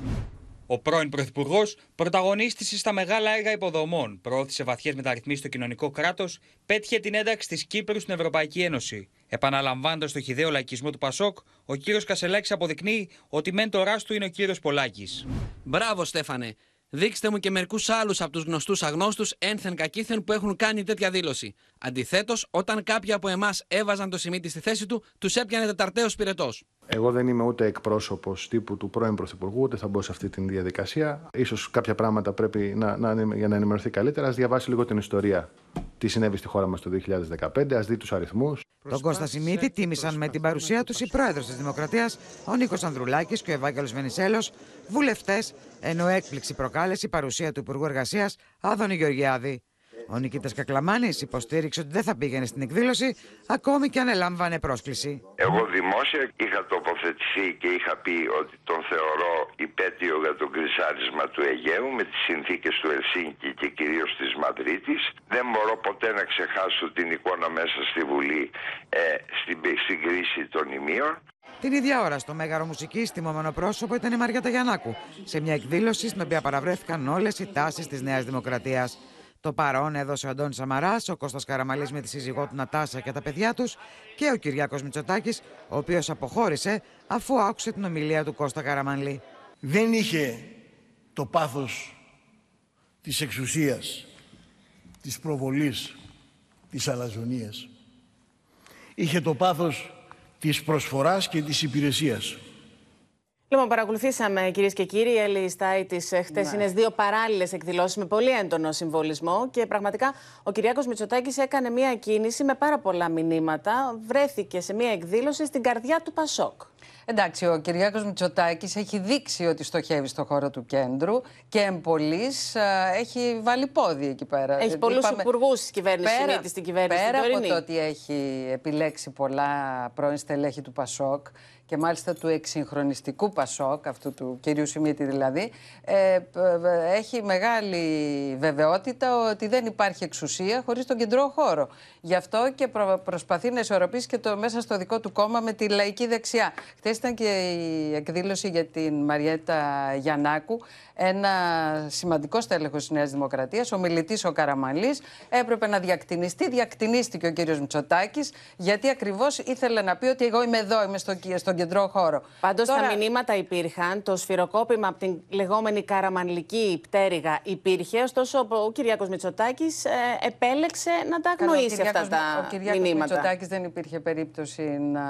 Ο πρώην Πρωθυπουργός πρωταγωνίστησε στα μεγάλα έργα υποδομών, προώθησε βαθιές μεταρρυθμίσεις στο κοινωνικό κράτος, πέτυχε την ένταξη της Κύπρου στην Ευρωπαϊκή Ένωση. Επαναλαμβάνοντας το χιδαίο λαϊκισμό του Πασόκ, ο κύριος Κασελάκης αποδεικνύει ότι μέντορά του είναι ο κύριος Πολάκης. Μπράβο, Στέφανε. Δείξτε μου και μερικούς άλλους από τους γνωστούς αγνώστους ένθεν κακήθεν που έχουν κάνει τέτοια δήλωση. Αντιθέτως, όταν κάποιοι από εμάς έβαζαν το σημείο στη θέση του, τους έπιανε τεταρτέο πυρετός. Εγώ δεν είμαι ούτε εκπρόσωπος τύπου του πρώην Πρωθυπουργού, ούτε θα μπω σε αυτή τη διαδικασία. σω κάποια πράγματα πρέπει να, να, για να ενημερωθεί καλύτερα. Α διαβάσει λίγο την ιστορία. Τι συνέβη στη χώρα μας το 2015, ας δει τους αριθμούς. Τον Κώστα Σιμίτη τίμησαν με την παρουσία τους οι πρόεδρος της Δημοκρατίας, ο Νίκος Ανδρουλάκης και ο Ευάγγελος Βενισέλος, βουλευτές, ενώ έκπληξη προκάλεσε η παρουσία του Υπουργού Εργασίας Άδωνη Γεωργιάδη. Ο Νικήτας Κακλαμάνης υποστήριξε ότι δεν θα πήγαινε στην εκδήλωση ακόμη και αν ελάμβανε πρόσκληση. Εγώ δημόσια είχα τοποθετηθεί και είχα πει ότι τον θεωρώ υπέτειο για το κρυσάρισμα του Αιγαίου με τις συνθήκες του Ελσίνκη και κυρίως της Μαδρίτης. Δεν μπορώ ποτέ να ξεχάσω την εικόνα μέσα στη Βουλή ε, στην, στην κρίση των ημείων. Την ίδια ώρα στο Μέγαρο Μουσική, τιμόμενο πρόσωπο ήταν η Μαριέτα Γιαννάκου, σε μια εκδήλωση στην οποία παραβρέθηκαν όλες οι τάσεις της Νέας Δημοκρατίας. Το παρόν έδωσε ο Αντώνης Σαμαράς, ο Κώστας Καραμαλής με τη σύζυγό του Νατάσα και τα παιδιά τους και ο Κυριάκος Μητσοτάκης, ο οποίος αποχώρησε αφού άκουσε την ομιλία του Κώστα Καραμαλή. Δεν είχε το πάθος της εξουσίας, της προβολής, της αλαζονίας. Είχε το πάθος της προσφοράς και της υπηρεσίας. Λοιπόν, παρακολουθήσαμε κυρίες και κύριοι, η Έλλη Στάι τι χτεσινέ ναι. δύο παράλληλες εκδηλώσεις με πολύ έντονο συμβολισμό. Και πραγματικά ο Κυριάκος Μητσοτάκης έκανε μια κίνηση με πάρα πολλά μηνύματα. Βρέθηκε σε μια εκδήλωση στην καρδιά του Πασόκ. Εντάξει, ο Κυριάκος Μητσοτάκης έχει δείξει ότι στοχεύει στο χώρο του κέντρου και εμπολής έχει βάλει πόδι εκεί πέρα. Έχει πολλούς Είπαμε, υπουργούς της κυβέρνησης, πέρα, στην κυβέρνηση Πέρα από το ότι έχει επιλέξει πολλά πρώην στελέχη του Πασόκ, και μάλιστα του εξυγχρονιστικού Πασόκ, αυτού του κυρίου Σιμίτη δηλαδή, ε, έχει μεγάλη βεβαιότητα ότι δεν υπάρχει εξουσία χωρίς τον κεντρό χώρο. Γι' αυτό και προσπαθεί να ισορροπήσει και το μέσα στο δικό του κόμμα με τη λαϊκή δεξιά. Χθες ήταν και η εκδήλωση για την Μαριέτα Γιαννάκου, ένα σημαντικό στέλεχος της Νέας Δημοκρατίας, ο μιλητής ο Καραμαλής, έπρεπε να διακτηνιστεί. Διακτηνίστηκε ο κύριος Μητσοτάκης, γιατί ακριβώς ήθελε να πει ότι εγώ είμαι εδώ, είμαι στο, στον κεντρό χώρο. Πάντως Τώρα... τα μηνύματα υπήρχαν. Το σφυροκόπημα από την λεγόμενη καραμανλική πτέρυγα υπήρχε. Ωστόσο, ο Κυριακό Μητσοτάκης ε, επέλεξε να τα αγνοήσει αυτά τα ο Κυριάκος μηνύματα. Ο Μητσοτάκης δεν υπήρχε περίπτωση να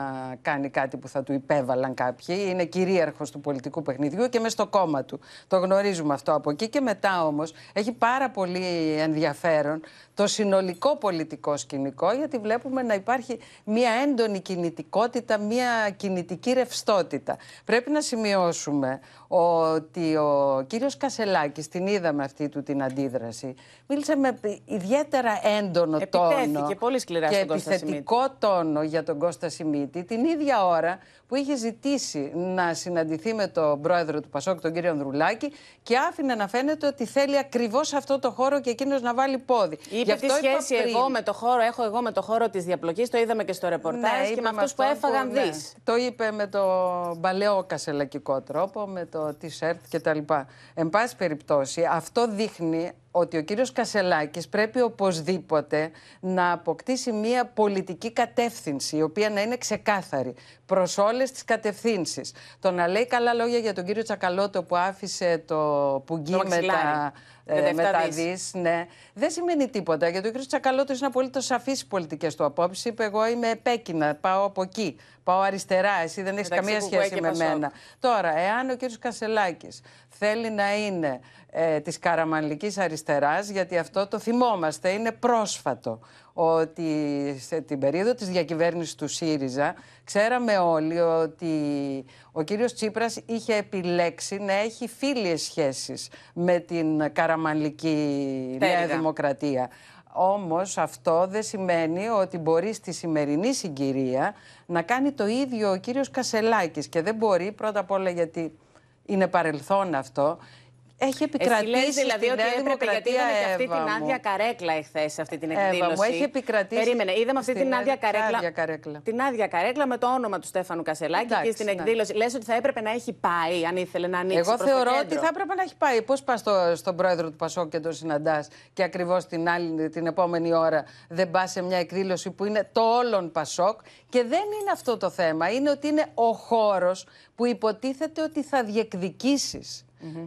κάνει κάτι που θα του υπέβαλαν κάποιοι. Είναι κυρίαρχος του πολιτικού παιχνιδιού και μες στο κόμμα του. Το γνωρίζουμε αυτό από εκεί και μετά όμως έχει πάρα πολύ ενδιαφέρον το συνολικό πολιτικό σκηνικό, γιατί βλέπουμε να υπάρχει μια έντονη κινητικότητα, μια κινητική ρευστότητα. Πρέπει να σημειώσουμε ότι ο κύριος Κασελάκης, την είδαμε αυτή του την αντίδραση, μίλησε με ιδιαίτερα έντονο τόνο πολύ σκληρά και επιθετικό τόνο για τον Κώστα Σιμίτη την ίδια ώρα που είχε ζητήσει να συναντηθεί με τον πρόεδρο του Πασόκ, τον κύριο Ανδρουλάκη και άφηνε να φαίνεται ότι θέλει ακριβώς αυτό το χώρο και εκείνος να βάλει πόδι. Είπε τι σχέση εγώ με το χώρο, έχω εγώ με το χώρο της διαπλοκής, το είδαμε και στο ρεπορτάζ ναι, και με αυτούς που έφαγαν ναι. Το είπε με το παλαιό κασελακικό τρόπο, με το t-shirt κτλ. Εν πάση περιπτώσει, αυτό δείχνει ότι ο κύριος Κασελάκης πρέπει οπωσδήποτε να αποκτήσει μια πολιτική κατεύθυνση η οποία να είναι ξεκάθαρη προς όλες τις κατευθύνσεις. Το να λέει καλά λόγια για τον κύριο Τσακαλώτο που άφησε το πουγγί με τα, ε, με τα δις, ναι, δεν σημαίνει τίποτα. Γιατί ο κύριος Τσακαλώτος είναι απολύτως σαφής στις πολιτικές του απόψεις. Είπε εγώ είμαι επέκεινα, πάω από εκεί, πάω αριστερά, εσύ δεν έχεις καμία σχέση με μένα. Τώρα, εάν ο κύριος Κασελάκης θέλει να είναι ε, της καραμανλικής αριστεράς, γιατί αυτό το θυμόμαστε, είναι πρόσφατο ότι σε την περίοδο της διακυβέρνησης του ΣΥΡΙΖΑ ξέραμε όλοι ότι ο κύριος Τσίπρας είχε επιλέξει να έχει φίλιες σχέσεις με την καραμανλική Νέα Δημοκρατία. Όμως αυτό δεν σημαίνει ότι μπορεί στη σημερινή συγκυρία να κάνει το ίδιο ο κύριος Κασελάκης και δεν μπορεί πρώτα απ' όλα γιατί είναι παρελθόν αυτό Έχει επικρατήσει δηλαδή στη ότι Νέα έπρεπε, γιατί Δημοκρατία, είδαμε και αυτή Εύα την μου. άδεια καρέκλα εχθές σε αυτή την Εύα εκδήλωση. μου, έχει επικρατήσει Περίμενε, είδαμε αυτή στη την Νέα- άδεια ποια καρέκλα. άδεια καρέκλα; Την άδεια καρέκλα με το όνομα του Στέφανου Κασελάκη Εντάξει, και στην ναι. εκδήλωση. Λες ότι θα έπρεπε να έχει πάει, αν ήθελε να ανοίξει. Εγώ προς το θεωρώ κέντρο. ότι θα έπρεπε να έχει πάει. Πώς πας στο, στον πρόεδρο του Πασόκ και τον συναντάς και ακριβώς την, άλλη- την επόμενη ώρα δεν πας σε μια εκδήλωση που είναι το όλον Πασόκ; Και δεν είναι αυτό το θέμα. Είναι ότι είναι ο χώρος που υποτίθεται ότι θα διεκδικήσεις.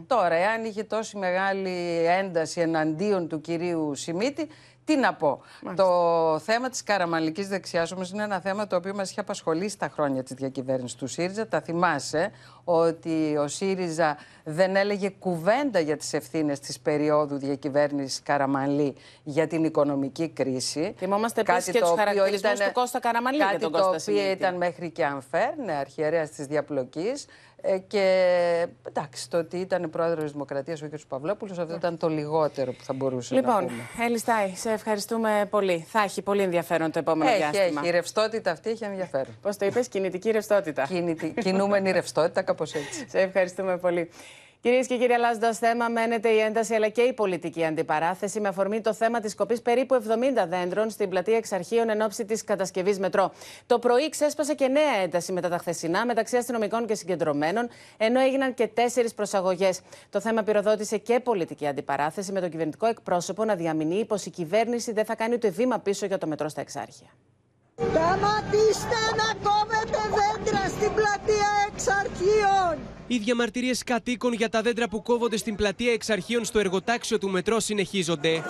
Τώρα, εάν είχε τόση μεγάλη ένταση εναντίον του κυρίου Σιμίτη, τι να πω. Το θέμα της καραμαλικής δεξιάς όμως είναι ένα θέμα το οποίο μας είχε απασχολήσει τα χρόνια της διακυβέρνησης του ΣΥΡΙΖΑ. Τα θυμάσαι ότι ο ΣΥΡΙΖΑ δεν έλεγε κουβέντα για τις ευθύνες της περίοδου διακυβέρνησης Καραμαλή για την οικονομική κρίση. Θυμόμαστε επίσης Κάτι και το τους οποίο χαρακτηρισμούς ήταν- του Κώστα Καραμαλή για Κάτι τον το Κώστα οποίο Σιμίτη. ήταν μέχρι και αμφέρ, ναι, αρχιερέας της διαπλοκής. Ε, και εντάξει, το ότι ήταν πρόεδρος της Δημοκρατίας ο κ. Παυλόπουλος, αυτό ήταν το λιγότερο που θα μπορούσε να Λοιπόν, πούμε. Έλλη Στάι, σε ευχαριστούμε πολύ. Θα έχει πολύ ενδιαφέρον το επόμενο Έχει, διάστημα. έχει. Η ρευστότητα αυτή έχει ενδιαφέρον. Πώς το είπες, κινητική ρευστότητα. Κινητη... Κινούμενη ρευστότητα, κάπως έτσι. Σε ευχαριστούμε πολύ. Κυρίες και κύριοι, αλλάζοντας θέμα, μένεται η ένταση αλλά και η πολιτική αντιπαράθεση με αφορμή το θέμα της κοπής περίπου 70 δέντρων στην πλατεία Εξαρχείων εν ώψη της κατασκευής μετρό. Το πρωί ξέσπασε και νέα ένταση μετά τα χθεσινά μεταξύ αστυνομικών και συγκεντρωμένων, ενώ έγιναν και τέσσερις προσαγωγές. Το θέμα πυροδότησε και πολιτική αντιπαράθεση με τον κυβερνητικό εκπρόσωπο να διαμηνύει πως η κυβέρνηση δεν θα κάνει ούτε βήμα πίσω για το μετρό στα Εξάρχεια. Σταματήστε να κόβετε δέντρα στην πλατεία εξαρχείων! Οι διαμαρτυρίες κατοίκων για τα δέντρα που κόβονται στην πλατεία εξαρχείων στο εργοτάξιο του μετρό συνεχίζονται.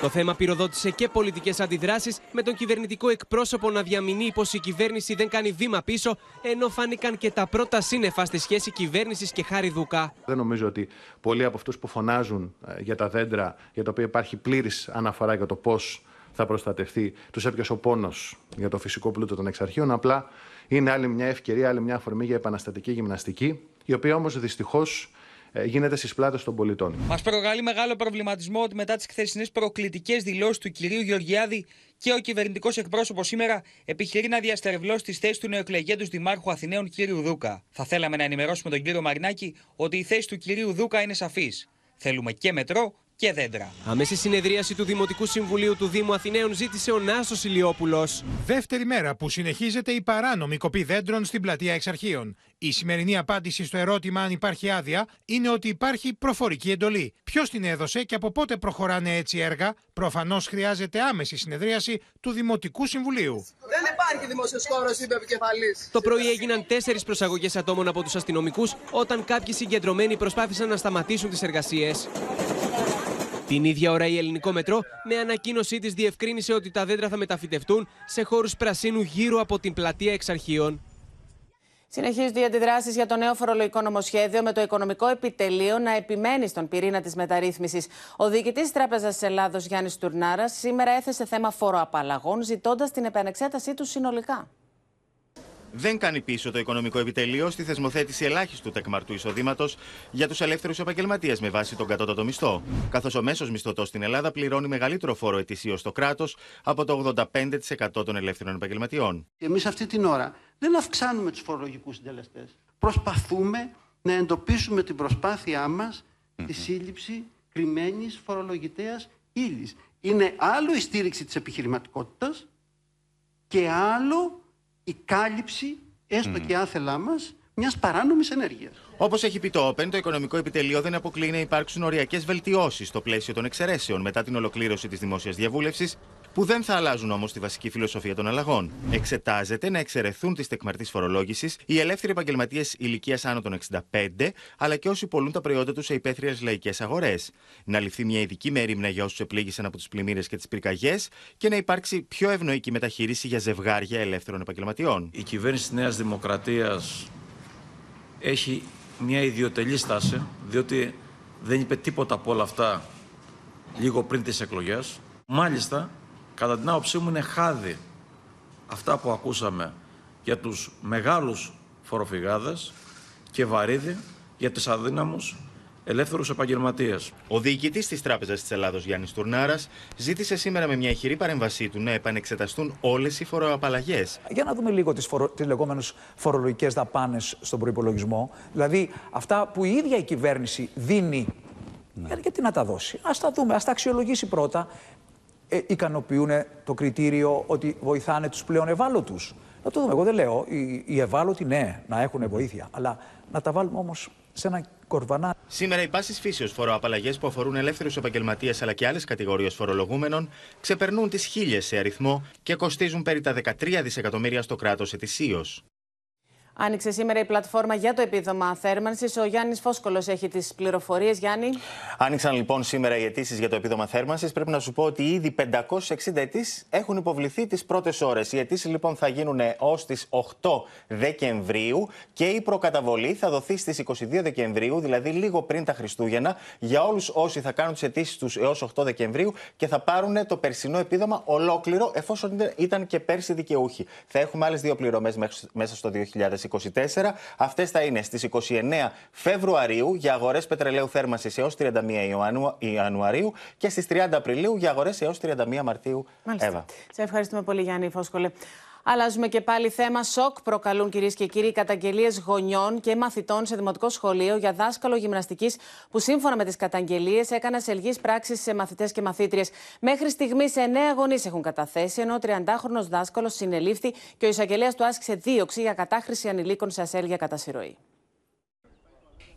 Το θέμα πυροδότησε και πολιτικές αντιδράσεις, με τον κυβερνητικό εκπρόσωπο να διαμηνύει πως η κυβέρνηση δεν κάνει βήμα πίσω, ενώ φάνηκαν και τα πρώτα σύννεφα στη σχέση κυβέρνησης και Χάρη Δούκα. Δεν νομίζω ότι πολλοί από αυτούς που φωνάζουν ε, για τα δέντρα, για τα οποία υπάρχει πλήρης αναφορά για το πώς θα προστατευτεί, τους έπιασε ο πόνος για το φυσικό πλούτο των εξαρχείων. Απλά είναι άλλη μια ευκαιρία, άλλη μια αφορμή για επαναστατική γυμναστική, η οποία όμως δυστυχώς γίνεται στις πλάτες των πολιτών. Μας προκαλεί μεγάλο προβληματισμό ότι μετά τις χθεσινές προκλητικές δηλώσεις του κυρίου Γεωργιάδη και ο κυβερνητικός εκπρόσωπος σήμερα επιχειρεί να διαστερευλώσει τις θέσεις του νεοεκλεγέντους Δημάρχου Αθηναίων κύριου Δούκα. Θα θέλαμε να ενημερώσουμε τον κύριο Μαρινάκη ότι η θέση του κυρίου Δούκα είναι σαφής. Θέλουμε και μετρό και δέντρα. Αμέσω συνεδρίαση του Δημοτικού Συμβουλίου του Δήμου Αθηναίων ζήτησε ο Νάσος Ηλιόπουλος. Δεύτερη μέρα που συνεχίζεται η παράνομη κοπή δέντρων στην πλατεία Εξαρχείων. Η σημερινή απάντηση στο ερώτημα αν υπάρχει άδεια είναι ότι υπάρχει προφορική εντολή. Ποιος την έδωσε και από πότε προχωράνε έτσι έργα, προφανώς χρειάζεται άμεση συνεδρίαση του Δημοτικού Συμβουλίου. Δεν υπάρχει δημόσιος χώρος, είπε επικεφαλής. Το πρωί έγιναν τέσσερις προσαγωγές ατόμων από τους αστυνομικούς, όταν κάποιοι συγκεντρωμένοι προσπάθησαν να σταματήσουν τις εργασίες. Την ίδια ώρα η Ελληνικό Μετρό με ανακοίνωσή της διευκρίνησε ότι τα δέντρα θα μεταφυτευτούν σε χώρους πρασίνου γύρω από την πλατεία εξαρχείων. Συνεχίζονται οι αντιδράσεις για το νέο φορολογικό νομοσχέδιο με το Οικονομικό Επιτελείο να επιμένει στον πυρήνα της μεταρρύθμισης. Ο διοικητής τη Τράπεζας της Ελλάδος, Γιάννης Τουρνάρα, σήμερα έθεσε θέμα φοροαπαλλαγών, ζητώντας την επανεξέτασή του συνολικά. Δεν κάνει πίσω το Οικονομικό Επιτελείο στη θεσμοθέτηση ελάχιστου τεκμαρτού εισοδήματος για τους ελεύθερους επαγγελματίες με βάση τον κατώτατο μισθό. Καθώς ο μέσος μισθωτός στην Ελλάδα πληρώνει μεγαλύτερο φόρο ετησίως στο κράτος από το 85% των ελεύθερων επαγγελματιών. Και εμείς αυτή την ώρα δεν αυξάνουμε τους φορολογικούς συντελεστές. Προσπαθούμε να εντοπίσουμε την προσπάθειά μας τη σύλληψη κρυμμένης φορολογητέας ύλης. Είναι άλλο η στήριξη της επιχειρηματικότητας και άλλο η κάλυψη, έστω και άθελά μας, μιας παράνομης ενέργειας. Όπως έχει πει το Open, το Οικονομικό Επιτελείο δεν αποκλείει να υπάρξουν οριακές βελτιώσεις στο πλαίσιο των εξαιρέσεων μετά την ολοκλήρωση της δημόσιας διαβούλευσης, που δεν θα αλλάζουν όμως τη βασική φιλοσοφία των αλλαγών. Εξετάζεται να εξαιρεθούν της τεκμαρτής φορολόγησης οι ελεύθεροι επαγγελματίες ηλικίας άνω των 65, αλλά και όσοι πολλούν τα προϊόντα τους σε υπαίθριες λαϊκές αγορές. Να ληφθεί μια ειδική μέρημνα για όσους επλήγησαν από τις πλημμύρες και τις πυρκαγιές και να υπάρξει πιο ευνοϊκή μεταχείριση για ζευγάρια ελεύθερων επαγγελματιών. Η κυβέρνηση της Νέας Δημοκρατίας έχει μια ιδιωτελή στάση, διότι δεν είπε τίποτα από όλα αυτά λίγο πριν τις εκλογές. Μάλιστα, κατά την άποψή μου είναι χάδι αυτά που ακούσαμε για τους μεγάλους φοροφυγάδες και βαρύδι για τους αδύναμους ελεύθερους επαγγελματίες. Ο διοικητής της Τράπεζας της Ελλάδος, Γιάννης Τουρνάρας, ζήτησε σήμερα με μια ηχηρή παρέμβασή του να επανεξεταστούν όλες οι φοροαπαλλαγές. Για να δούμε λίγο τις φορο... λεγόμενες φορολογικές δαπάνες στον προπολογισμό. Δηλαδή, αυτά που η ίδια η κυβέρνηση δίνει. Ναι. Γιατί να τα δώσει; Α τα δούμε, ας τα αξιολογήσει πρώτα. Ε, ικανοποιούν το κριτήριο ότι βοηθάνε τους πλέον ευάλωτους. Να το δούμε. Εγώ δεν λέω οι, οι ευάλωτοι ναι, να έχουν βοήθεια. Αλλά να τα βάλουμε όμως σε ένα κορβανά. Σήμερα οι πάσει φύσεως φοροαπαλλαγές που αφορούν ελεύθερους επαγγελματίες αλλά και άλλες κατηγορίες φορολογούμενων ξεπερνούν τις χίλιες σε αριθμό και κοστίζουν περί τα 13 δισεκατομμύρια στο κράτος ετησίως. Άνοιξε σήμερα η πλατφόρμα για το επίδομα θέρμανσης. Ο Γιάννης Φόσκολος έχει τις πληροφορίες. Γιάννη. Άνοιξαν λοιπόν σήμερα οι αιτήσεις για το επίδομα θέρμανσης. Πρέπει να σου πω ότι ήδη 560 αιτήσεις έχουν υποβληθεί τις πρώτες ώρες. Οι αιτήσεις λοιπόν θα γίνουν ως τις 8 Δεκεμβρίου και η προκαταβολή θα δοθεί στις 22 Δεκεμβρίου, δηλαδή λίγο πριν τα Χριστούγεννα, για όλους όσοι θα κάνουν τις αιτήσεις τους έως 8 Δεκεμβρίου και θα πάρουν το περσινό επίδομα ολόκληρο, εφόσον ήταν και πέρσι δικαιούχοι. Θα έχουμε άλλες δύο πληρωμές μέσα στο 2020. 2024. Αυτές θα είναι στις 29 Φεβρουαρίου για αγορές πετρελαίου θέρμανσης έως 31 Ιανουαρίου και στις 30 Απριλίου για αγορές έως 31 Μαρτίου. Μάλιστα. Εύα. Σε ευχαριστούμε πολύ, Γιάννη Φόσκολε. Αλλάζουμε και πάλι θέμα. Σοκ προκαλούν κυρίες και κύριοι καταγγελίες γονιών και μαθητών σε δημοτικό σχολείο για δάσκαλο γυμναστικής που σύμφωνα με τις καταγγελίες έκανε σελγή πράξη σε μαθητές και μαθήτριες. Μέχρι στιγμής, εννέα γονείς έχουν καταθέσει, ενώ ο 30χρονο δάσκαλος συνελήφθη και ο εισαγγελέας του άσκησε δίωξη για κατάχρηση ανηλίκων σε ασέλγεια κατά συρροή.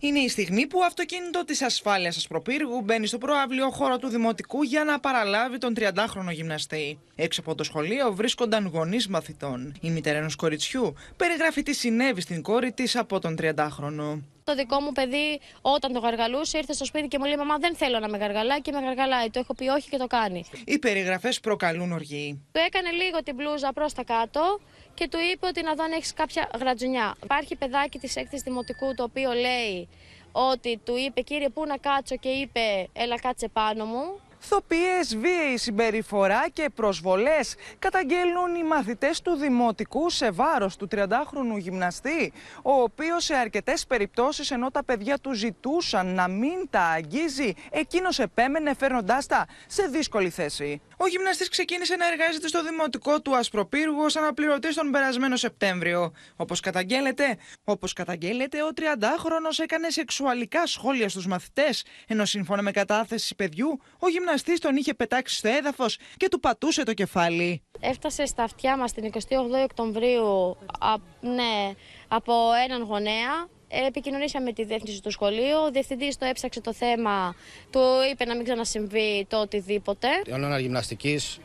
Είναι η στιγμή που αυτοκίνητο της ασφάλειας Ασπροπύργου μπαίνει στο προάβλιο χώρο του Δημοτικού για να παραλάβει τον 30χρονο γυμναστή. Έξω από το σχολείο βρίσκονταν γονείς μαθητών. Η μητέρα ενός κοριτσιού περιγράφει τι συνέβη στην κόρη της από τον 30χρονο. Το δικό μου παιδί, όταν το γαργαλούσε, ήρθε στο σπίτι και μου λέει: Μαμά, δεν θέλω να με γαργαλάει και με γαργαλάει. Το έχω πει όχι και το κάνει. Οι περιγραφές προκαλούν οργή. Το έκανε λίγο την μπλούζα προς τα κάτω και του είπε ότι να δω αν έχεις κάποια γρατζουνιά. Υπάρχει παιδάκι της έκτη δημοτικού το οποίο λέει ότι του είπε κύριε πού να κάτσω και είπε έλα κάτσε πάνω μου Θοπίες, βίαιη συμπεριφορά και προσβολές καταγγέλνουν οι μαθητές του Δημοτικού σε βάρος του 30χρονου γυμναστή, ο οποίος σε αρκετές περιπτώσεις ενώ τα παιδιά του ζητούσαν να μην τα αγγίζει, εκείνος επέμενε φέρνοντάς τα σε δύσκολη θέση. Ο γυμναστής ξεκίνησε να εργάζεται στο δημοτικό του Ασπροπύργου ως αναπληρωτής τον περασμένο Σεπτέμβριο. Όπως καταγγέλλεται, όπως καταγγέλλεται, ο 30χρονος έκανε σεξουαλικά σχόλια στους μαθητές, ενώ σύμφωνα με κατάθεση παιδιού, ο γυμναστής τον είχε πετάξει στο έδαφος και του πατούσε το κεφάλι. Έφτασε στα αυτιά μας την 28 Οκτωβρίου α, ναι, από έναν γονέα Επικοινωνήσαμε με τη διεύθυνση του σχολείου. Ο διευθυντής το έψαξε το θέμα, του είπε να μην ξανασυμβεί το οτιδήποτε. Όλο γυμναστικής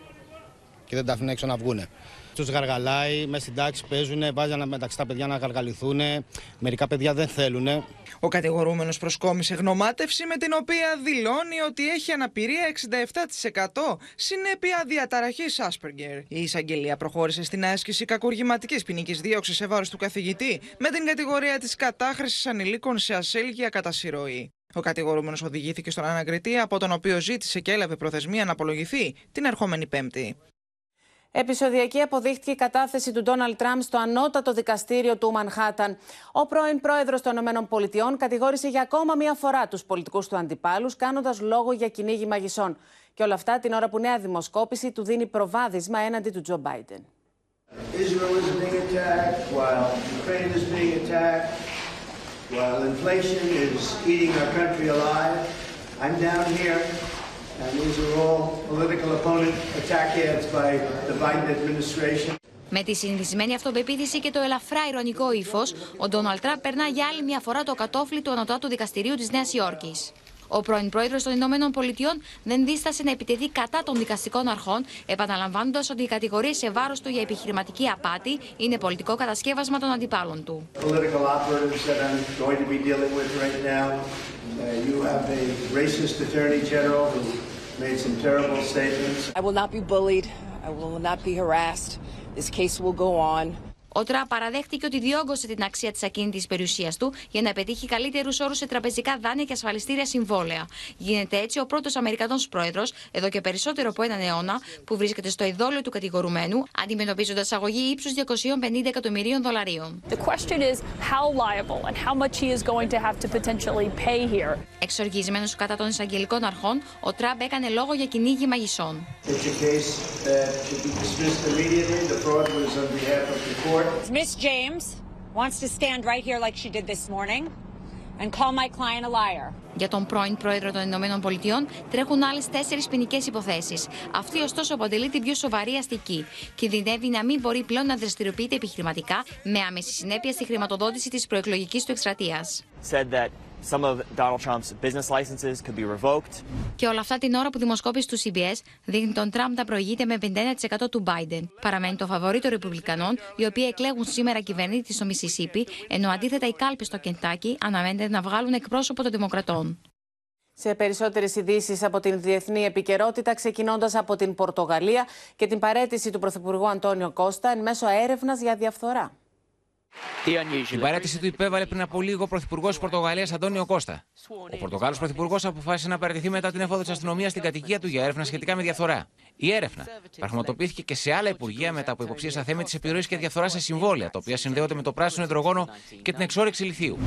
και δεν τα αφήνει έξω να βγούνε. Του γαργαλάει, μέσα στην τάξη παίζουν, βάζουν μεταξύ τα παιδιά να γαργαληθούν. Μερικά παιδιά δεν θέλουν. Ο κατηγορούμενος προσκόμισε γνωμάτευση με την οποία δηλώνει ότι έχει αναπηρία 67% συνέπεια διαταραχής Asperger. Η εισαγγελία προχώρησε στην άσκηση κακουργηματικής ποινικής δίωξης σε βάρος του καθηγητή με την κατηγορία της κατάχρησης ανηλίκων σε ασέλγεια κατά συρροή. Ο κατηγορούμενος οδηγήθηκε στον ανακριτή, από τον οποίο ζήτησε και έλαβε προθεσμία να απολογηθεί την ερχόμενη Πέμπτη. Επισοδιακή αποδείχτηκε η κατάθεση του Ντόναλτ Τραμπ στο ανώτατο δικαστήριο του Μανχάταν. Ο πρώην πρόεδρος των ΗΠΑ κατηγόρησε για ακόμα μία φορά τους πολιτικούς του αντιπάλους, κάνοντας λόγο για κυνήγι μαγισσών. Και όλα αυτά την ώρα που νέα δημοσκόπηση του δίνει προβάδισμα έναντι του Τζο Μπάιντεν. I'm down here με τη συνηθισμένη αυτοπεποίθηση και το ελαφρά ηρωνικό ύφος, ο Ντόναλτ Τραμπ περνά για άλλη μια φορά το κατόφλι του Ανωτάτου Δικαστηρίου της Νέας Υόρκης. Ο πρώην πρόεδρος των Ηνωμένων Πολιτειών δεν δίστασε να επιτεθεί κατά των δικαστικών αρχών, επαναλαμβάνοντας ότι οι κατηγορίε σε βάρος του για επιχειρηματική απάτη είναι πολιτικό κατασκεύασμα των αντιπάλων του. made some terrible statements. I will not be bullied. I will not be harassed. This case will go on. Ο Τραμπ παραδέχτηκε ότι διόγκωσε την αξία της ακίνητης περιουσίας του για να πετύχει καλύτερους όρους σε τραπεζικά δάνεια και ασφαλιστήρια συμβόλαια. Γίνεται έτσι ο πρώτος Αμερικανός πρόεδρος, εδώ και περισσότερο από έναν αιώνα, που βρίσκεται στο ειδόλιο του κατηγορουμένου, αντιμετωπίζοντας αγωγή ύψους 250 εκατομμυρίων δολαρίων. The question is how liable and how much he is going to have to potentially pay here. Εξοργισμένος κατά των εισαγγελικών αρχών, ο Τραμπ έκανε λόγο για κυνήγι μαγισσών. It's a case that should be dismissed immediately. The fraud was on behalf of the court. Miss James wants to stand right here like she did this morning and call my client a liar. Για τον πρώην πρόεδρο των Ηνωμένων Πολιτειών τρέχουν άλλες τέσσερις ποινικές υποθέσεις. Αυτή, ωστόσο, αποτελεί την πιο σοβαρή αστική. Κινδυνεύει να μην μπορεί πλέον να δραστηριοποιείται επιχειρηματικά με άμεση συνέπεια στη χρηματοδότηση της προεκλογικής του εκστρατείας. Said that some of Donald Trump's business licenses could be revoked. Και όλα αυτά την ώρα που δημοσκόπηση του CBS δείχνει τον Τραμπ να προηγείται με 51% του Biden. Παραμένει το φαβορή των Ρεπουμπλικανών, οι οποίοι εκλέγουν σήμερα κυβερνήτη στο Μισισίπι, ενώ αντίθετα οι κάλπε στο Κεντάκι αναμένεται να βγάλουν εκπρόσωπο των Δημοκρατών. Σε περισσότερες ειδήσεις από την διεθνή επικαιρότητα, ξεκινώντας από την Πορτογαλία και την παρέτηση του Πρωθυπουργού Αντώνιο Κώστα εν μέσω έρευνας για διαφθορά. Την παρέτηση του υπέβαλε πριν από λίγο ο Πρωθυπουργός τη Πορτογαλίας Αντώνιο Κώστα. Ο Πορτογάλος Πρωθυπουργός αποφάσισε να παραιτηθεί μετά την εφόδο της αστυνομίας στην κατοικία του για έρευνα σχετικά με διαφθορά. Η έρευνα πραγματοποιήθηκε και σε άλλα υπουργεία μετά από υποψίες αθέμητης επιρροής και διαφθοράς σε συμβόλαια, τα οποία συνδέονται με το πράσινο υδρογόνο και την εξόρυξη λιθίου.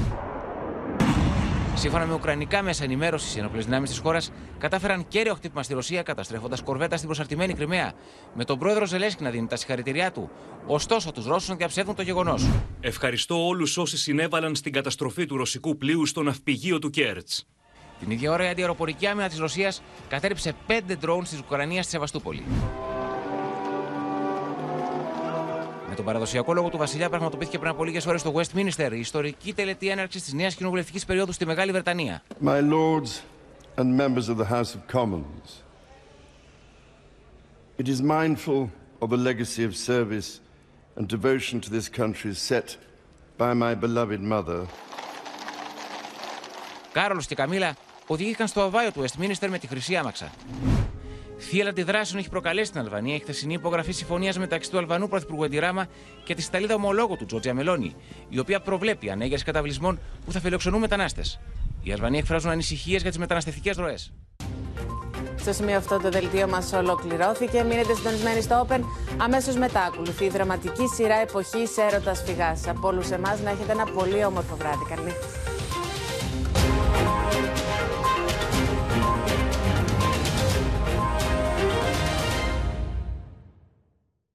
Σύμφωνα με ουκρανικά μέσα ενημέρωσης, οι ενόπλες δυνάμεις της χώρας κατάφεραν κέριο χτύπημα στη Ρωσία, καταστρέφοντας κορβέτα στην προσαρτημένη Κρυμαία, με τον πρόεδρο Ζελέσκι να δίνει τα συγχαρητήριά του. Ωστόσο, τους Ρώσους να διαψεύδουν το γεγονός. Ευχαριστώ όλους όσοι συνέβαλαν στην καταστροφή του ρωσικού πλοίου στο ναυπηγείο του Κέρτς. Την ίδια ώρα, η αντιαεροπορική άμυνα της Ρωσίας κατέριψε πέντε ντρόουν τη Ουκρανία στη Σεβαστούπολη. Τον παραδοσιακό λόγο του Βασιλιά πραγματοποιήθηκε πριν από λίγες ώρες στο Westminster η ιστορική τελετή έναρξης της νέας κοινοβουλευτικής περίοδου στη Μεγάλη Βρετανία. My lords and members of the House of Commons, it is mindful of the legacy of service and devotion to this country set by my beloved mother. Κάρολος και Καμίλα οδηγήθηκαν στο αβάιο του Westminster με τη χρυσή άμαξα. Θύελα αντιδράσεων έχει προκαλέσει στην Αλβανία η χθεσινή υπογραφή συμφωνίας μεταξύ του Αλβανού Πρωθυπουργού Εντιράμα και τη Ιταλίδα ομολόγου του Τζότζια Μελώνη, η οποία προβλέπει ανέγερση καταβλισμών που θα φιλοξενούν μετανάστες. Οι Αλβανοί εκφράζουν ανησυχίες για τις μεταναστευτικές ροές. Στο σημείο αυτό το δελτίο μας ολοκληρώθηκε. Μείνετε συντονισμένοι στο Open. Αμέσως μετά ακολουθεί η δραματική σειρά εποχής έρωτας φυγάς. Από όλους εμάς να έχετε ένα πολύ όμορφο βράδυ. Καλή.